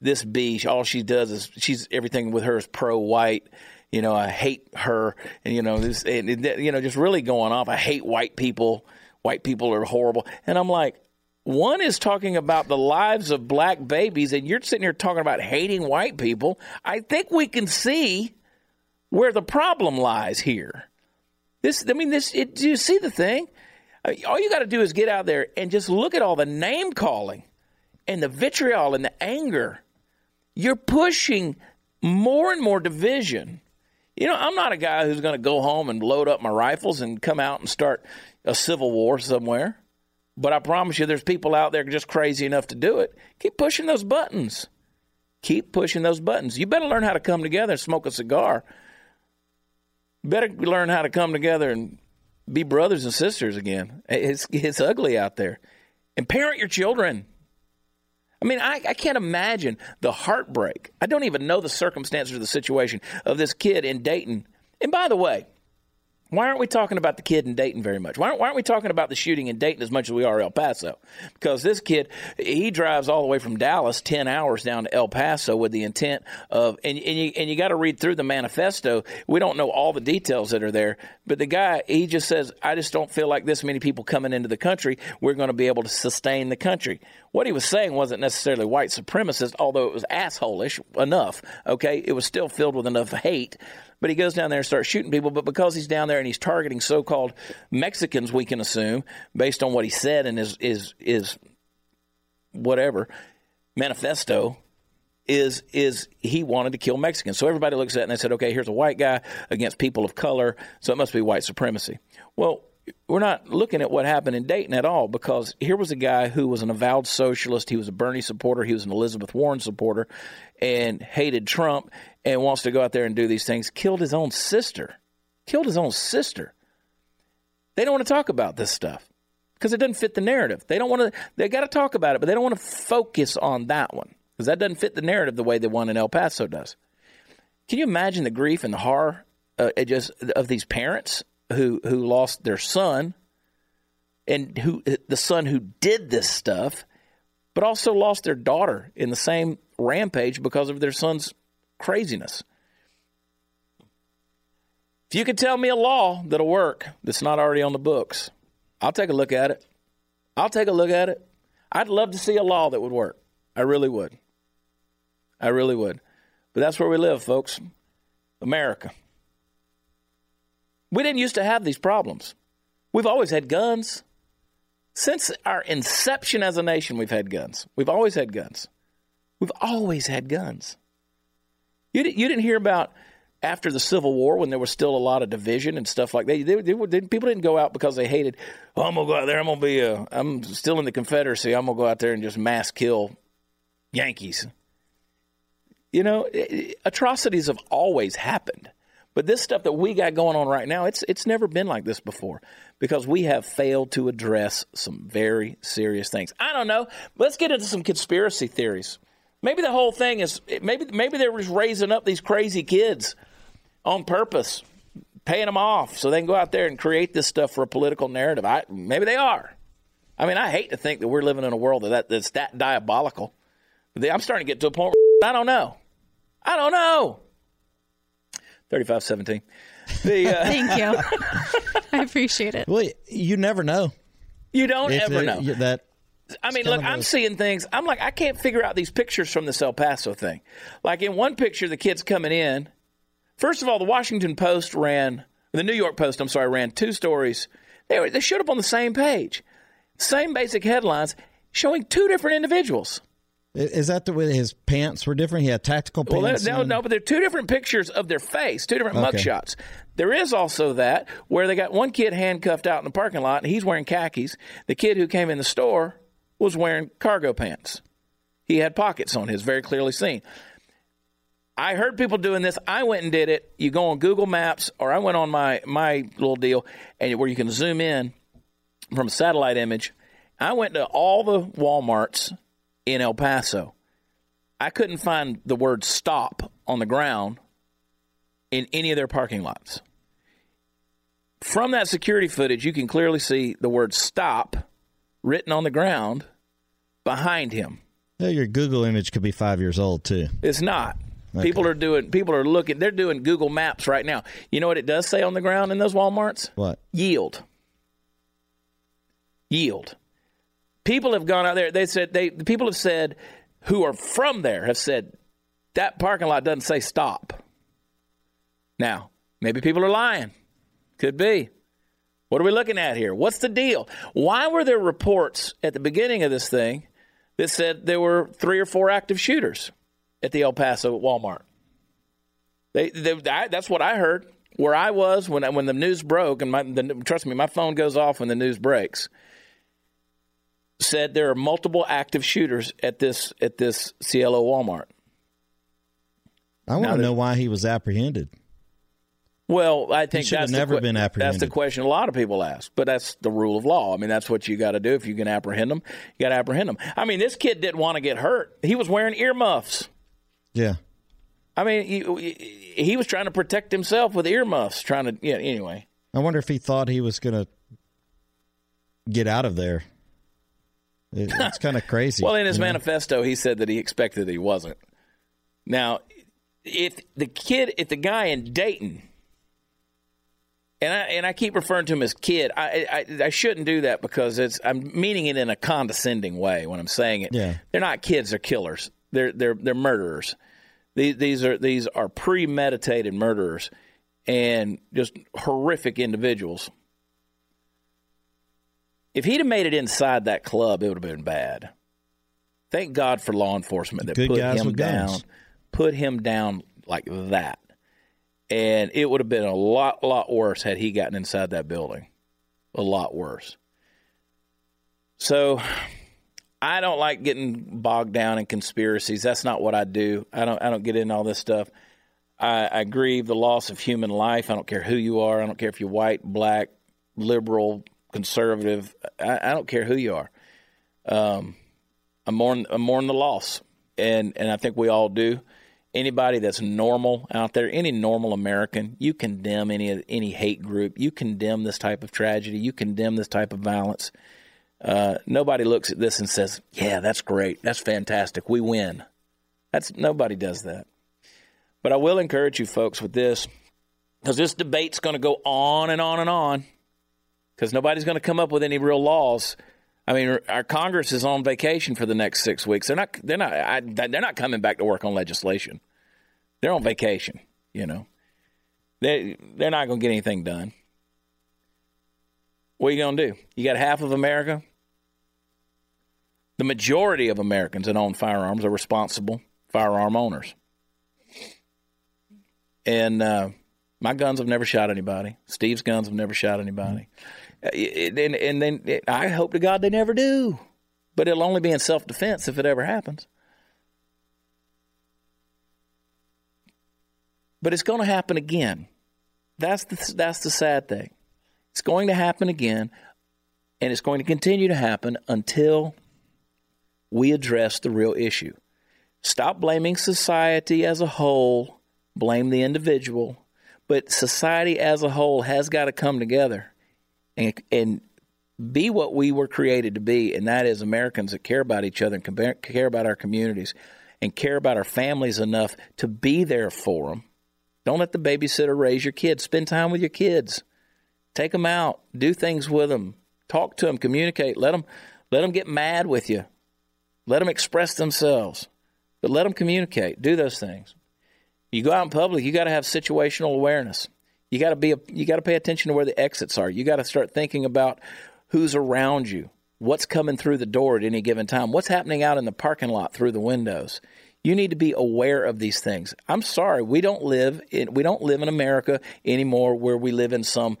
this bee, all she does is she's everything with her is pro white you know, I hate her, and you know, this, and, you know, just really going off. I hate white people. White people are horrible, and I'm like, one is talking about the lives of black babies, and you're sitting here talking about hating white people. I think we can see where the problem lies here. This, I mean, this. It, do you see the thing? All you got to do is get out there and just look at all the name calling and the vitriol and the anger. You're pushing more and more division you know, I'm not a guy who's going to go home and load up my rifles and come out and start a civil war somewhere. But I promise you, there's people out there just crazy enough to do it. Keep pushing those buttons. Keep pushing those buttons. You better learn how to come together and smoke a cigar. better learn how to come together and be brothers and sisters again. It's, it's ugly out there. And parent your children. I mean, I, I, can't imagine the heartbreak. I don't even know the circumstances of the situation of this kid in Dayton. And by the way, why aren't we talking about the kid in Dayton very much? Why aren't, why aren't, we talking about the shooting in Dayton as much as we are El Paso? Because this kid, he drives all the way from Dallas 10 hours down to El Paso with the intent of, and, and you, and you got to read through the manifesto. We don't know all the details that are there, but the guy, he just says, I just don't feel like this many people coming into the country, we're going to be able to sustain the country. What he was saying wasn't necessarily white supremacist, although it was assholish enough, okay? It was still filled with enough hate but he goes down there and starts shooting people. But because he's down there and he's targeting so-called Mexicans, we can assume, based on what he said in his is is whatever manifesto, is is he wanted to kill Mexicans. So everybody looks at it and they said, okay, here's a white guy against people of color, so it must be white supremacy. Well, we're not looking at what happened in Dayton at all because here was a guy who was an avowed socialist. He was a Bernie supporter. He was an Elizabeth Warren supporter and hated Trump and wants to go out there and do these things. Killed his own sister. Killed his own sister. They don't want to talk about this stuff because it doesn't fit the narrative. They don't want to, they got to talk about it, but they don't want to focus on that one because that doesn't fit the narrative the way the one in El Paso does. Can you imagine the grief and the horror uh, just of these parents who who lost their son, and who the son who did this stuff, but also lost their daughter in the same rampage because of their son's craziness. If you could tell me a law that'll work that's not already on the books, I'll take a look at it. I'll take a look at it. I'd love to see a law that would work. I really would. I really would. But that's where we live, folks. America. We didn't used to have these problems. We've always had guns. Since our inception as a nation, we've had guns. We've always had guns. We've always had guns. You, you didn't hear about after the Civil War when there was still a lot of division and stuff like that. They, they, they, people didn't go out because they hated. Oh, I'm gonna go out there. I'm gonna be a. I'm still in the Confederacy. I'm gonna go out there and just mass kill Yankees. You know, atrocities have always happened. But this stuff that we got going on right now, it's it's never been like this before because we have failed to address some very serious things. I don't know. Let's get into some conspiracy theories. Maybe the whole thing is maybe maybe they're just raising up these crazy kids on purpose, paying them off so they can go out there and create this stuff for a political narrative. I, maybe they are. I mean, I hate to think that we're living in a world that, that's that diabolical. I'm starting to get to a point where I don't know. I don't know. 3517. The, uh, Thank you. I appreciate it. Well, you never know. You don't if ever know. That I mean, look, I'm seeing things. I'm like, I can't figure out these pictures from this El Paso thing. Like in one picture, the kid's coming in. First of all, the Washington Post ran, the New York Post, I'm sorry, ran two stories. They, were, they showed up on the same page, same basic headlines, showing two different individuals. Is that the way his pants were different? He had tactical Well, pants. no, on? no, but they're two different pictures of their face, two different Okay. mugshots. There is also that where they got one kid handcuffed out in the parking lot, and he's wearing khakis. The kid who came in the store was wearing cargo pants. He had pockets on his, very clearly seen. I heard people doing this. I went and did it. You go on Google Maps, or I went on my my little deal, and where you can zoom in from a satellite image. I went to all the WalMarts in El Paso. I couldn't find the word stop on the ground in any of their parking lots. From that security footage, you can clearly see the word stop written on the ground behind him. Yeah, your Google image could be five years old too. It's not. People are doing people are looking they're doing Google Maps right now. You know what it does say on the ground in those Walmarts? What? Yield. Yield. People have gone out there. They said they the people have said who are from there have said that parking lot doesn't say stop. Now, maybe people are lying. Could be. What are we looking at here? What's the deal? Why were there reports at the beginning of this thing that said there were three or four active shooters at the El Paso Walmart? They, they, I, that's what I heard. Where I was when when the news broke, and my, the, trust me, my phone goes off when the news breaks. Said there are multiple active shooters at this at this Cielo Walmart. I want Now to know why he was apprehended. Well, I think should that's the never que- been That's the question a lot of people ask, but that's the rule of law. I mean, that's what you got to do if you can apprehend them. You got to apprehend them. I mean, this kid didn't want to get hurt. He was wearing earmuffs. Yeah. I mean, he, he was trying to protect himself with earmuffs. Trying to, yeah. Anyway, I wonder if he thought he was going to get out of there. It, it's kind of crazy. well, in his you know? manifesto, he said that he expected he wasn't. Now, if the kid, if the guy in Dayton, and I and I keep referring to him as kid, I I, I shouldn't do that because it's I'm meaning it in a condescending way when I'm saying it. Yeah. they're not kids; they're killers. They're they're they're murderers. These these are these are premeditated murderers and just horrific individuals. If he'd have made it inside that club, it would have been bad. Thank God for law enforcement that Good put him down, guns. put him down like that, and it would have been a lot, lot worse had he gotten inside that building. A lot worse. So, I don't like getting bogged down in conspiracies. That's not what I do. I don't. I don't get into all this stuff. I, I grieve the loss of human life. I don't care who you are. I don't care if you're white, black, liberal, conservative. I, I don't care who you are. Um, I mourn, I mourn the loss, and and I think we all do. Anybody that's normal out there, any normal American, you condemn any any hate group. You condemn this type of tragedy. You condemn this type of violence. Uh, nobody looks at this and says, "Yeah, that's great. That's fantastic. We win." That's nobody does that. But I will encourage you folks with this because this debate's going to go on and on and on because nobody's going to come up with any real laws. I mean, our Congress is on vacation for the next six weeks. They're not. They're not. I, they're not coming back to work on legislation. They're on vacation. You know, they they're not going to get anything done. What are you going to do? You got half of America. The majority of Americans that own firearms are responsible firearm owners. And uh, my guns have never shot anybody. Steve's guns have never shot anybody. It- Uh, and, and then I hope to God they never do. But it'll only be in self defense if it ever happens. But it's going to happen again. That's the, that's the sad thing. It's going to happen again, and it's going to continue to happen until we address the real issue. Stop blaming society as a whole, blame the individual, but society as a whole has got to come together and, and be what we were created to be, and that is Americans that care about each other and care about our communities and care about our families enough to be there for them. Don't let the babysitter raise your kids. Spend time with your kids. Take them out. Do things with them. Talk to them. Communicate. Let them let them get mad with you. Let them express themselves, but let them communicate. Do those things. You go out in public. You got to have situational awareness. You got to be. A, you got to pay attention to where the exits are. You got to start thinking about who's around you. what's coming through the door at any given time, what's happening out in the parking lot through the windows. You need to be aware of these things. I'm sorry, we don't live in we don't live in America anymore where we live in some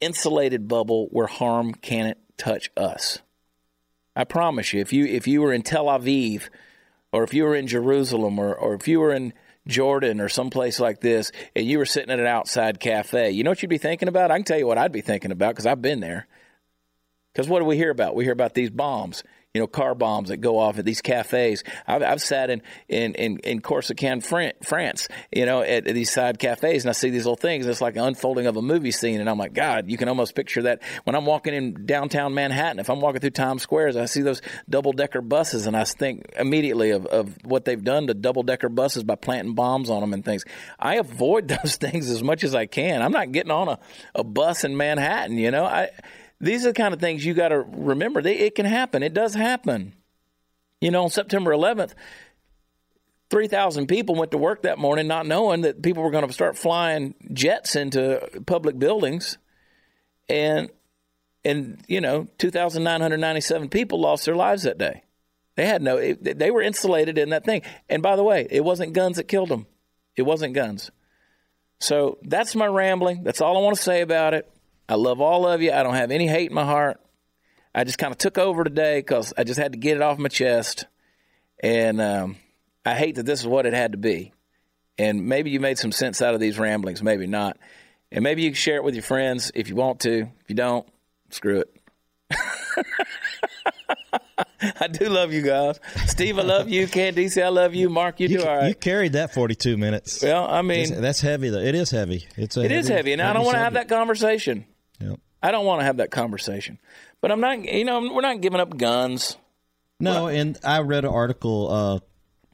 insulated bubble where harm can't touch us. I promise you, if you if you were in Tel Aviv or if you were in Jerusalem or, or if you were in Jordan or someplace like this and you were sitting at an outside cafe, you know what you'd be thinking about? I can tell you what I'd be thinking about because I've been there. Because what do we hear about? We hear about these bombs you know, car bombs that go off at these cafes. I've, I've sat in, in, in, in Corsican, France, you know, at, at, these side cafes and I see these little things. It's like an unfolding of a movie scene. And I'm like, God, you can almost picture that when I'm walking in downtown Manhattan. If I'm walking through Times Square, I see those double decker buses and I think immediately of, of what they've done to double decker buses by planting bombs on them and things. I avoid those things as much as I can. I'm not getting on a, a bus in Manhattan, you know, I, these are the kind of things you got to remember. They, it can happen. It does happen. You know, on September 11th, 3,000 people went to work that morning not knowing that people were going to start flying jets into public buildings. And, and you know, 2,997 people lost their lives that day. They had no, it, they were insulated in that thing. And by the way, it wasn't guns that killed them, it wasn't guns. So that's my rambling. That's all I want to say about it. I love all of you. I don't have any hate in my heart. I just kind of took over today because I just had to get it off my chest. And um, I hate that this is what it had to be. And maybe you made some sense out of these ramblings, maybe not. And maybe you can share it with your friends if you want to. If you don't, screw it. I do love you guys. Steve, I love you. Candice, I love you. Mark, you, you do all right. You carried that 42 minutes. Well, I mean, that's, that's heavy, though. It is heavy. It's a it heavy, is heavy, and I don't want to have that conversation. Yep. I don't want to have that conversation. But I'm not, you know, we're not giving up guns. No, and I read an article uh,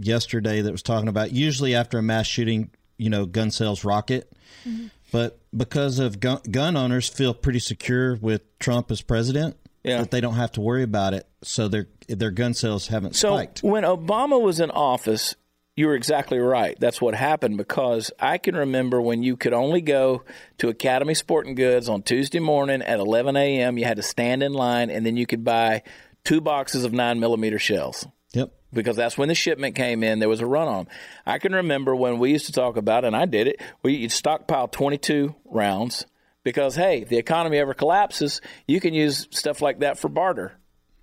yesterday that was talking about usually after a mass shooting, you know, gun sales rocket. Mm-hmm. But because of gun, gun owners feel pretty secure with Trump as president, yeah. that they don't have to worry about it, so their their gun sales haven't so spiked. when Obama was in office, you were exactly right. That's what happened because I can remember when you could only go to Academy Sporting Goods on Tuesday morning at 11 a.m. You had to stand in line, and then you could buy two boxes of nine millimeter shells. Yep. Because that's when the shipment came in. There was a run on. I can remember when we used to talk about, and I did it. We you'd stockpile 22 rounds because hey, if the economy ever collapses, you can use stuff like that for barter.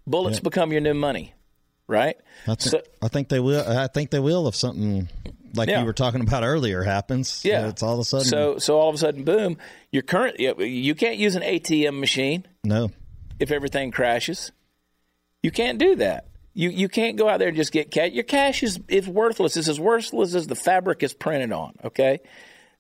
Bullets yep. become your new money right? I, th- so, I think they will. I think they will if something like yeah. you were talking about earlier happens. Yeah, it's all of a sudden. So so all of a sudden, boom! Your current you can't use an ATM machine. No. If everything crashes, you can't do that. You you can't go out there and just get cash. Your cash is is worthless. It's as worthless as the fabric is printed on. Okay.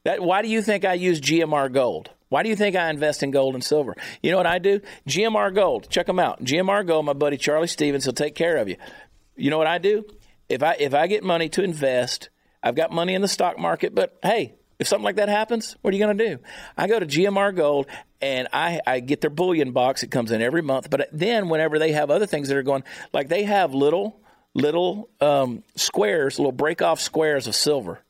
That why do you think I use GMR Gold? Why do you think I invest in gold and silver? You know what I do? GMR Gold. Check them out. GMR Gold, my buddy Charlie Stevens will take care of you. You know what I do? If I if I get money to invest, I've got money in the stock market, but hey, if something like that happens, what are you going to do? I go to GMR Gold and I, I get their bullion box. It comes in every month. But then, whenever they have other things that are going, like they have little little um, squares, little break off squares of silver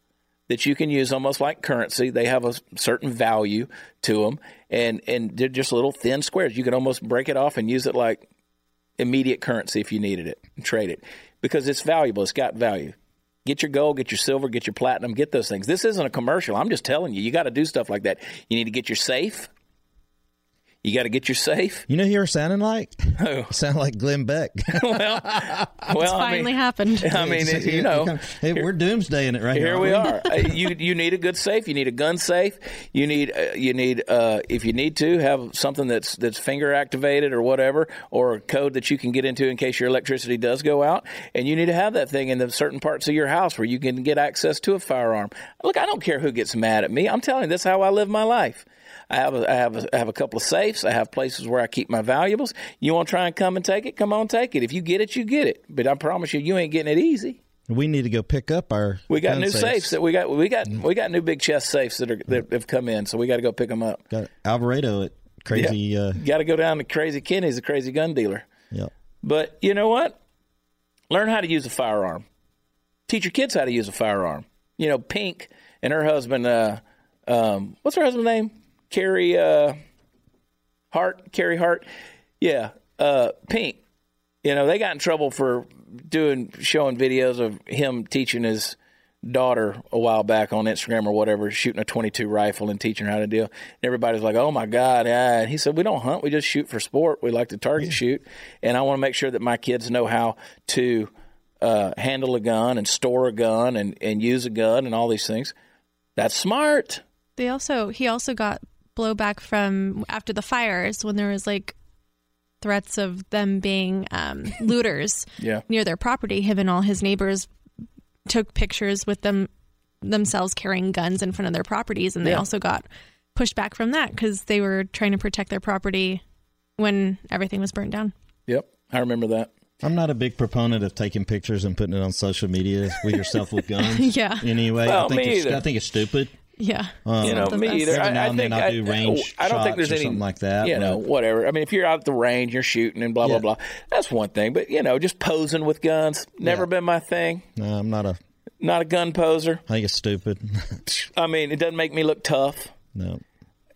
that you can use almost like currency. They have a certain value to them, and and they're just little thin squares. You can almost break it off and use it like immediate currency if you needed it and trade it because it's valuable. It's got value. Get your gold, get your silver, get your platinum, get those things. This isn't a commercial. I'm just telling you, you got to do stuff like that. You need to get your safe. You got to get your safe. You know who you're sounding like? Who? sound like Glenn Beck. well, well, it's finally I mean, happened. I mean, it, you know, hey, we're doomsdaying it right here. Here we are. You you need a good safe. You need a gun safe. You need uh, you need uh, if you need to have something that's that's finger activated or whatever, or a code that you can get into in case your electricity does go out. And you need to have that thing in the certain parts of your house where you can get access to a firearm. Look, I don't care who gets mad at me. I'm telling you, this how I live my life. I have a, I have a, I have a couple of safes. I have places where I keep my valuables. You want to try and come and take it? Come on, take it. If you get it, you get it. But I promise you, you ain't getting it easy. We need to go pick up our. We got new safes. safes. that we got. We got we got new big chest safes that are that have come in. So we got to go pick them up. Got Alvarado at crazy. Yeah. Uh, got to go down to Crazy Kenny's, a crazy gun dealer. Yeah. But you know what? Learn how to use a firearm. Teach your kids how to use a firearm. You know, Pink and her husband. Uh, um, what's her husband's name? Carey uh, Hart, Carey Hart. Yeah, uh, Pink. You know, they got in trouble for doing showing videos of him teaching his daughter a while back on Instagram or whatever, shooting a 22 rifle and teaching her how to deal. And everybody's like, "Oh my god!" Yeah. And he said, "We don't hunt. We just shoot for sport. We like to target shoot, and I want to make sure that my kids know how to uh, handle a gun and store a gun and and use a gun and all these things. That's smart." They also he also got blowback from after the fires when there was like threats of them being um, looters Yeah. near their property. Him and all his neighbors took pictures with them themselves carrying guns in front of their properties, and they Yeah. also got pushed back from that because they were trying to protect their property when everything was burnt down. Yep, I remember that. I'm not a big proponent of taking pictures and putting it on social media with yourself with guns. Yeah. Anyway, Well, I think me it's. I think it's stupid. Yeah, Um, you know, me best. either. I, now I and think I'll do range I don't think there's or any something like that, You know, but- whatever. I mean, if you're out at the range, you're shooting and blah blah Yeah. blah. That's one thing. But you know, just posing with guns never Yeah. been my thing. No, I'm not a. Not a gun poser. I think it's stupid. I mean, it doesn't make me look tough. no.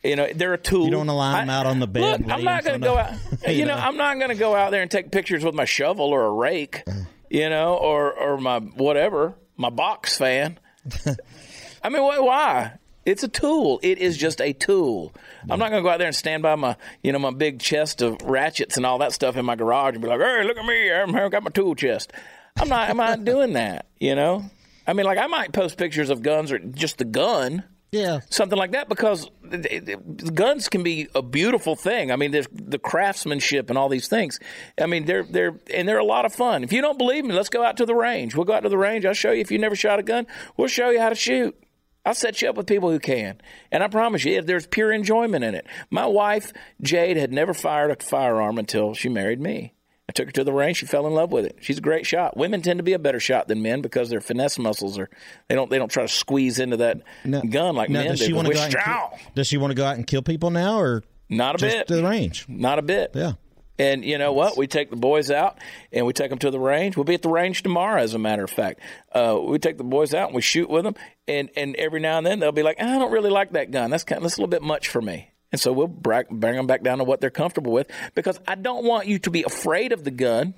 You know, they're a tool. You don't wanna line 'em I- out on the bed Look, I'm not going to go out. you you know, know. I'm not going to go out there and take pictures with my shovel or a rake. You know, or or my whatever, my box fan. I mean, why? why? It's a tool. It is just a tool. I'm not going to go out there and stand by my, you know, my big chest of ratchets and all that stuff in my garage and be like, "Hey, look at me! I've got my tool chest." I'm not. I'm not doing that. You know. I mean, like I might post pictures of guns or just the gun Yeah. something like that because guns can be a beautiful thing. I mean, there's the craftsmanship and all these things. I mean, they're they're and they're a lot of fun. If you don't believe me, let's go out to the range. We'll go out to the range. I'll show you. If you never shot a gun, we'll show you how to shoot. I'll set you up with people who can, and I promise you, there's pure enjoyment in it. My wife Jade had never fired a firearm until she married me. I took her to the range. She fell in love with it. She's a great shot. Women tend to be a better shot than men because their finesse muscles are they don't they don't try to squeeze into that Now- gun like now, men does she want to go out? And kill, does she want to go out and kill people now, or Not a just bit. to the range? Not a bit. Yeah. And you know what? We take the boys out and we take them to the range. We'll be at the range tomorrow, as a matter of fact. Uh, we take the boys out and we shoot with them. And, and every now and then they'll be like, I don't really like that gun. That's kind of, that's a little bit much for me. And so we'll bring them back down to what they're comfortable with because I don't want you to be afraid of the gun.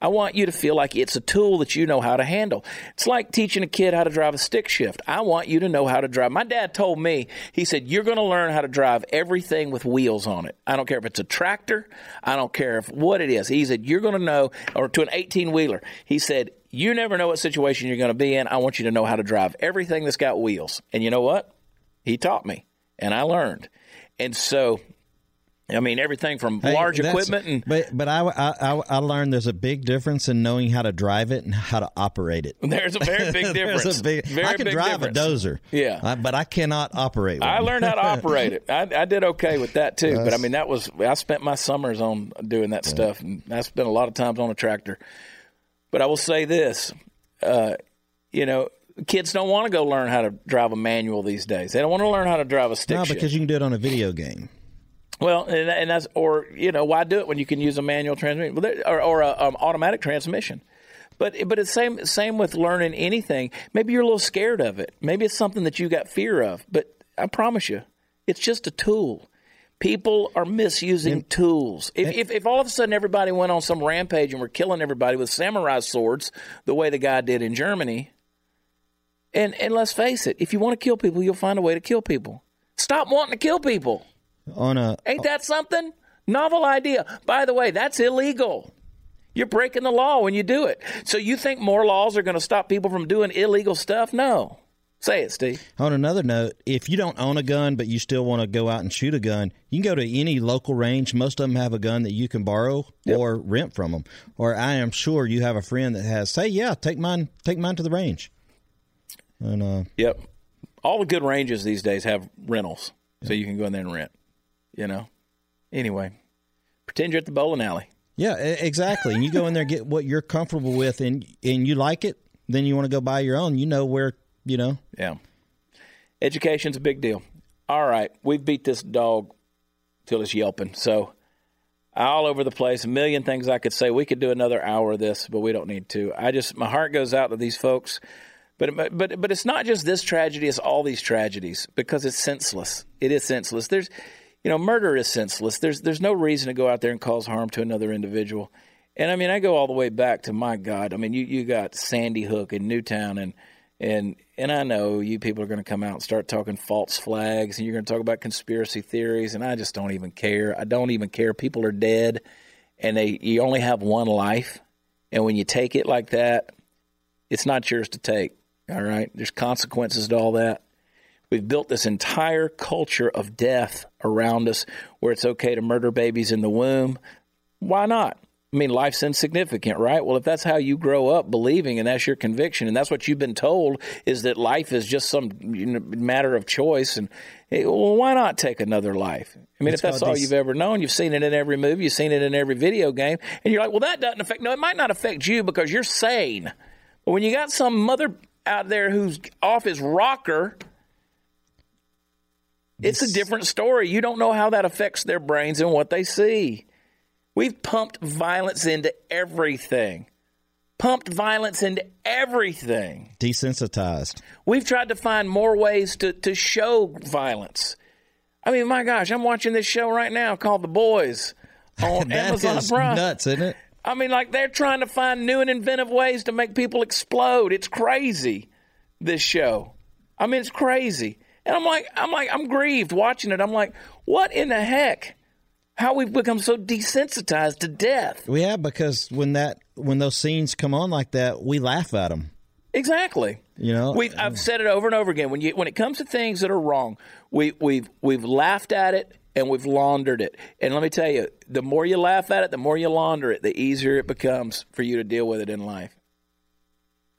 I want you to feel like it's a tool that you know how to handle. It's like teaching a kid how to drive a stick shift. I want you to know how to drive. My dad told me, he said, You're going to learn how to drive everything with wheels on it. I don't care if it's a tractor, I don't care if what it is. He said, You're going to know, or to an 18 wheeler, he said, You never know what situation you're going to be in. I want you to know how to drive everything that's got wheels. And you know what? He taught me, and I learned. And so, I mean, everything from Hey, large equipment and but but I, I I I learned there's a big difference in knowing how to drive it and how to operate it. there's a very big difference. There's a big, Very I can big drive difference. a dozer, Yeah. I- but I cannot operate. One. I learned how to operate it. I, I did okay with that too. But I mean, that was I spent my summers on doing that stuff, and I spent a lot of times on a tractor. But I will say this, uh, you know, kids don't want to go learn how to drive a manual these days. They don't want to learn how to drive a stick no, shift. because you can do it on a video game. Well, and, and that's or you know why do it when you can use a manual transmission well, or, or a um, automatic transmission. But but it's same same with learning anything. Maybe you're a little scared of it. Maybe it's something that you got fear of. But I promise you, it's just a tool. People are misusing tools. If, if if all of a sudden everybody went on some rampage and were killing everybody with samurai swords the way the guy did in Germany, and and let's face it, if you want to kill people, you'll find a way to kill people. Stop wanting to kill people. On a Ain't that something? Novel idea. By the way, that's illegal. You're breaking the law when you do it. So you think more laws are going to stop people from doing illegal stuff? No. Say it, Steve. On another note, if you don't own a gun but you still want to go out and shoot a gun, you can go to any local range. Most of them have a gun that you can borrow or rent from them. Or I am sure you have a friend that has. Say, yeah, take mine. Take mine to the range. And uh, Yep. All the good ranges these days have rentals, so you can go in there and rent. You know. Anyway, pretend you're at the bowling alley. yeah, exactly. and you go in there get what you're comfortable with, and and you like it. Then you want to go buy your own. You know where you know. Yeah. Education's a big deal. All right, we've beat this dog till it's yelping. So all over the place, a million things I could say. We could do another hour of this, but we don't need to. I just my heart goes out to these folks. But but but it's not just this tragedy; it's all these tragedies because it's senseless. It is senseless. There's, you know, murder is senseless. There's there's no reason to go out there and cause harm to another individual. And I mean, I go all the way back to my God. I mean, you you got Sandy Hook in Newtown, and and and I know you people are going to come out and start talking false flags, and you're going to talk about conspiracy theories, and I just don't even care. I don't even care. People are dead, and they you only have one life, and when you take it like that, it's not yours to take. All right, there's consequences to all that. We've built this entire culture of death around us where it's okay to murder babies in the womb. Why not? I mean, life's insignificant, right? Well, if that's how you grow up believing and that's your conviction and that's what you've been told is that life is just some matter of choice, and well, why not take another life? I mean, It's if that's all these- you've ever known, you've seen it in every movie, you've seen it in every video game, and you're like, well, that doesn't affect. No, it might not affect you because you're sane. But when you got some mother out there who's off his rocker, it's a different story. You don't know how that affects their brains and what they see. We've pumped violence into everything. Pumped violence into everything. Desensitized. We've tried to find more ways to, to show violence. I mean, my gosh, I'm watching this show right now called The Boys on Amazon is Prime. nuts, isn't it? I mean, like they're trying to find new and inventive ways to make people explode. It's crazy, this show. I mean, it's crazy. And I'm like, I'm like, I'm grieved watching it. I'm like, what in the heck? How we've become so desensitized to death. Yeah, because when that when those scenes come on like that, we laugh at them. Exactly. You know, We've, I've said it over and over again. When you when it comes to things that are wrong, we we've we've laughed at it and we've laundered it. And let me tell you, the more you laugh at it, the more you launder it, the easier it becomes for you to deal with it in life.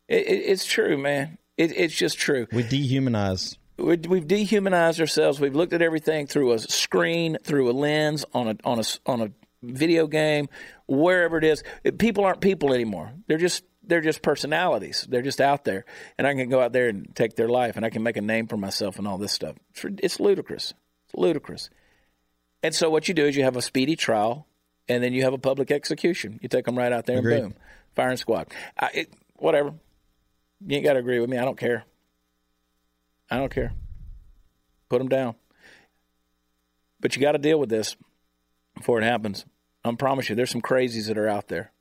It, it, it's true, man. It, it's just true. we dehumanize. We- We've dehumanized ourselves. We've looked at everything through a screen, through a lens, on a on a on a video game, wherever it is. People aren't people anymore. They're just they're just personalities. They're just out there, and I can go out there and take their life, and I can make a name for myself and all this stuff. It's, it's ludicrous. It's ludicrous. And so what you do is you have a speedy trial, and then you have a public execution. You take them right out there Agreed. and boom, firing squad. I, it, whatever. You ain't got to agree with me. I don't care. I don't care. Put them down. But you got to deal with this before it happens. I promise you, there's some crazies that are out there.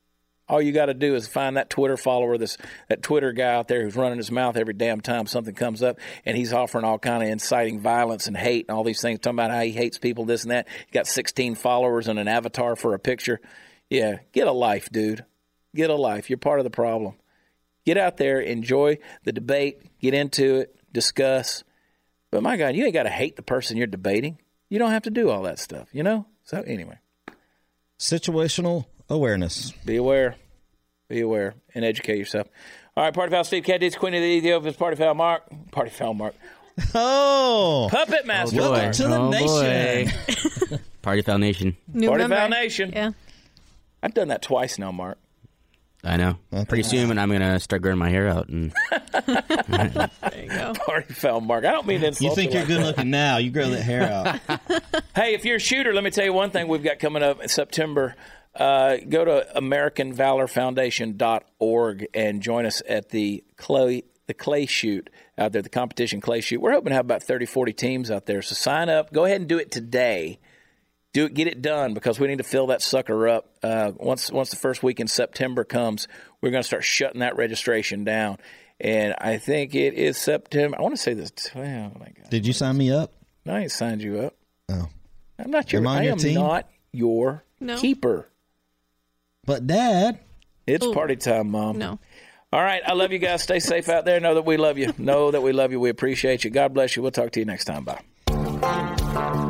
All you got to do is find that Twitter follower, this that Twitter guy out there who's running his mouth every damn time something comes up, and he's offering all kind of inciting violence and hate and all these things, talking about how he hates people, this and that. He got 16 followers and an avatar for a picture. Yeah, get a life, dude. Get a life. You're part of the problem. Get out there, enjoy the debate, get into it, discuss. But my God, you ain't got to hate the person you're debating. You don't have to do all that stuff, you know? So, anyway, Situational awareness. be aware. Be aware and educate yourself. All right, Party Foul Steve Candace Queen of the Ethiopians, Party Foul Mark, Party Foul Mark, Oh, Puppet Master, oh, boy. Mark, to the oh nation. boy. Party Foul Nation. New Party member. Foul Nation. Yeah. I've done that twice now, Mark. I know. Pretty soon, I'm gonna start growing my hair out, and There you go. Party Foul Mark. I don't mean to insult You think you're like good that. looking now? You grow that hair out. Hey, if you're a shooter, let me tell you one thing we've got coming up in September. Uh, go to AmericanValorFoundation.org and join us at the clay the clay shoot out there, the competition clay shoot. We're hoping to have about 30, 40 teams out there. So sign up. Go ahead and do it today. Do it, get it done because we need to fill that sucker up. Uh, once once the first week in September comes, we're going to start shutting that registration down. And I think it is September. I want to say this. Oh my God. Did you sign me up? No, I ain't signed you up. Oh, I'm not your. Am I I your am team? not your No. keeper. but Dad. It's Ooh. party time, mom. No. All right, I love you guys. Stay safe out there. Know that we love you. Know that we love you. We appreciate you. God bless you. We'll talk to you next time. Bye.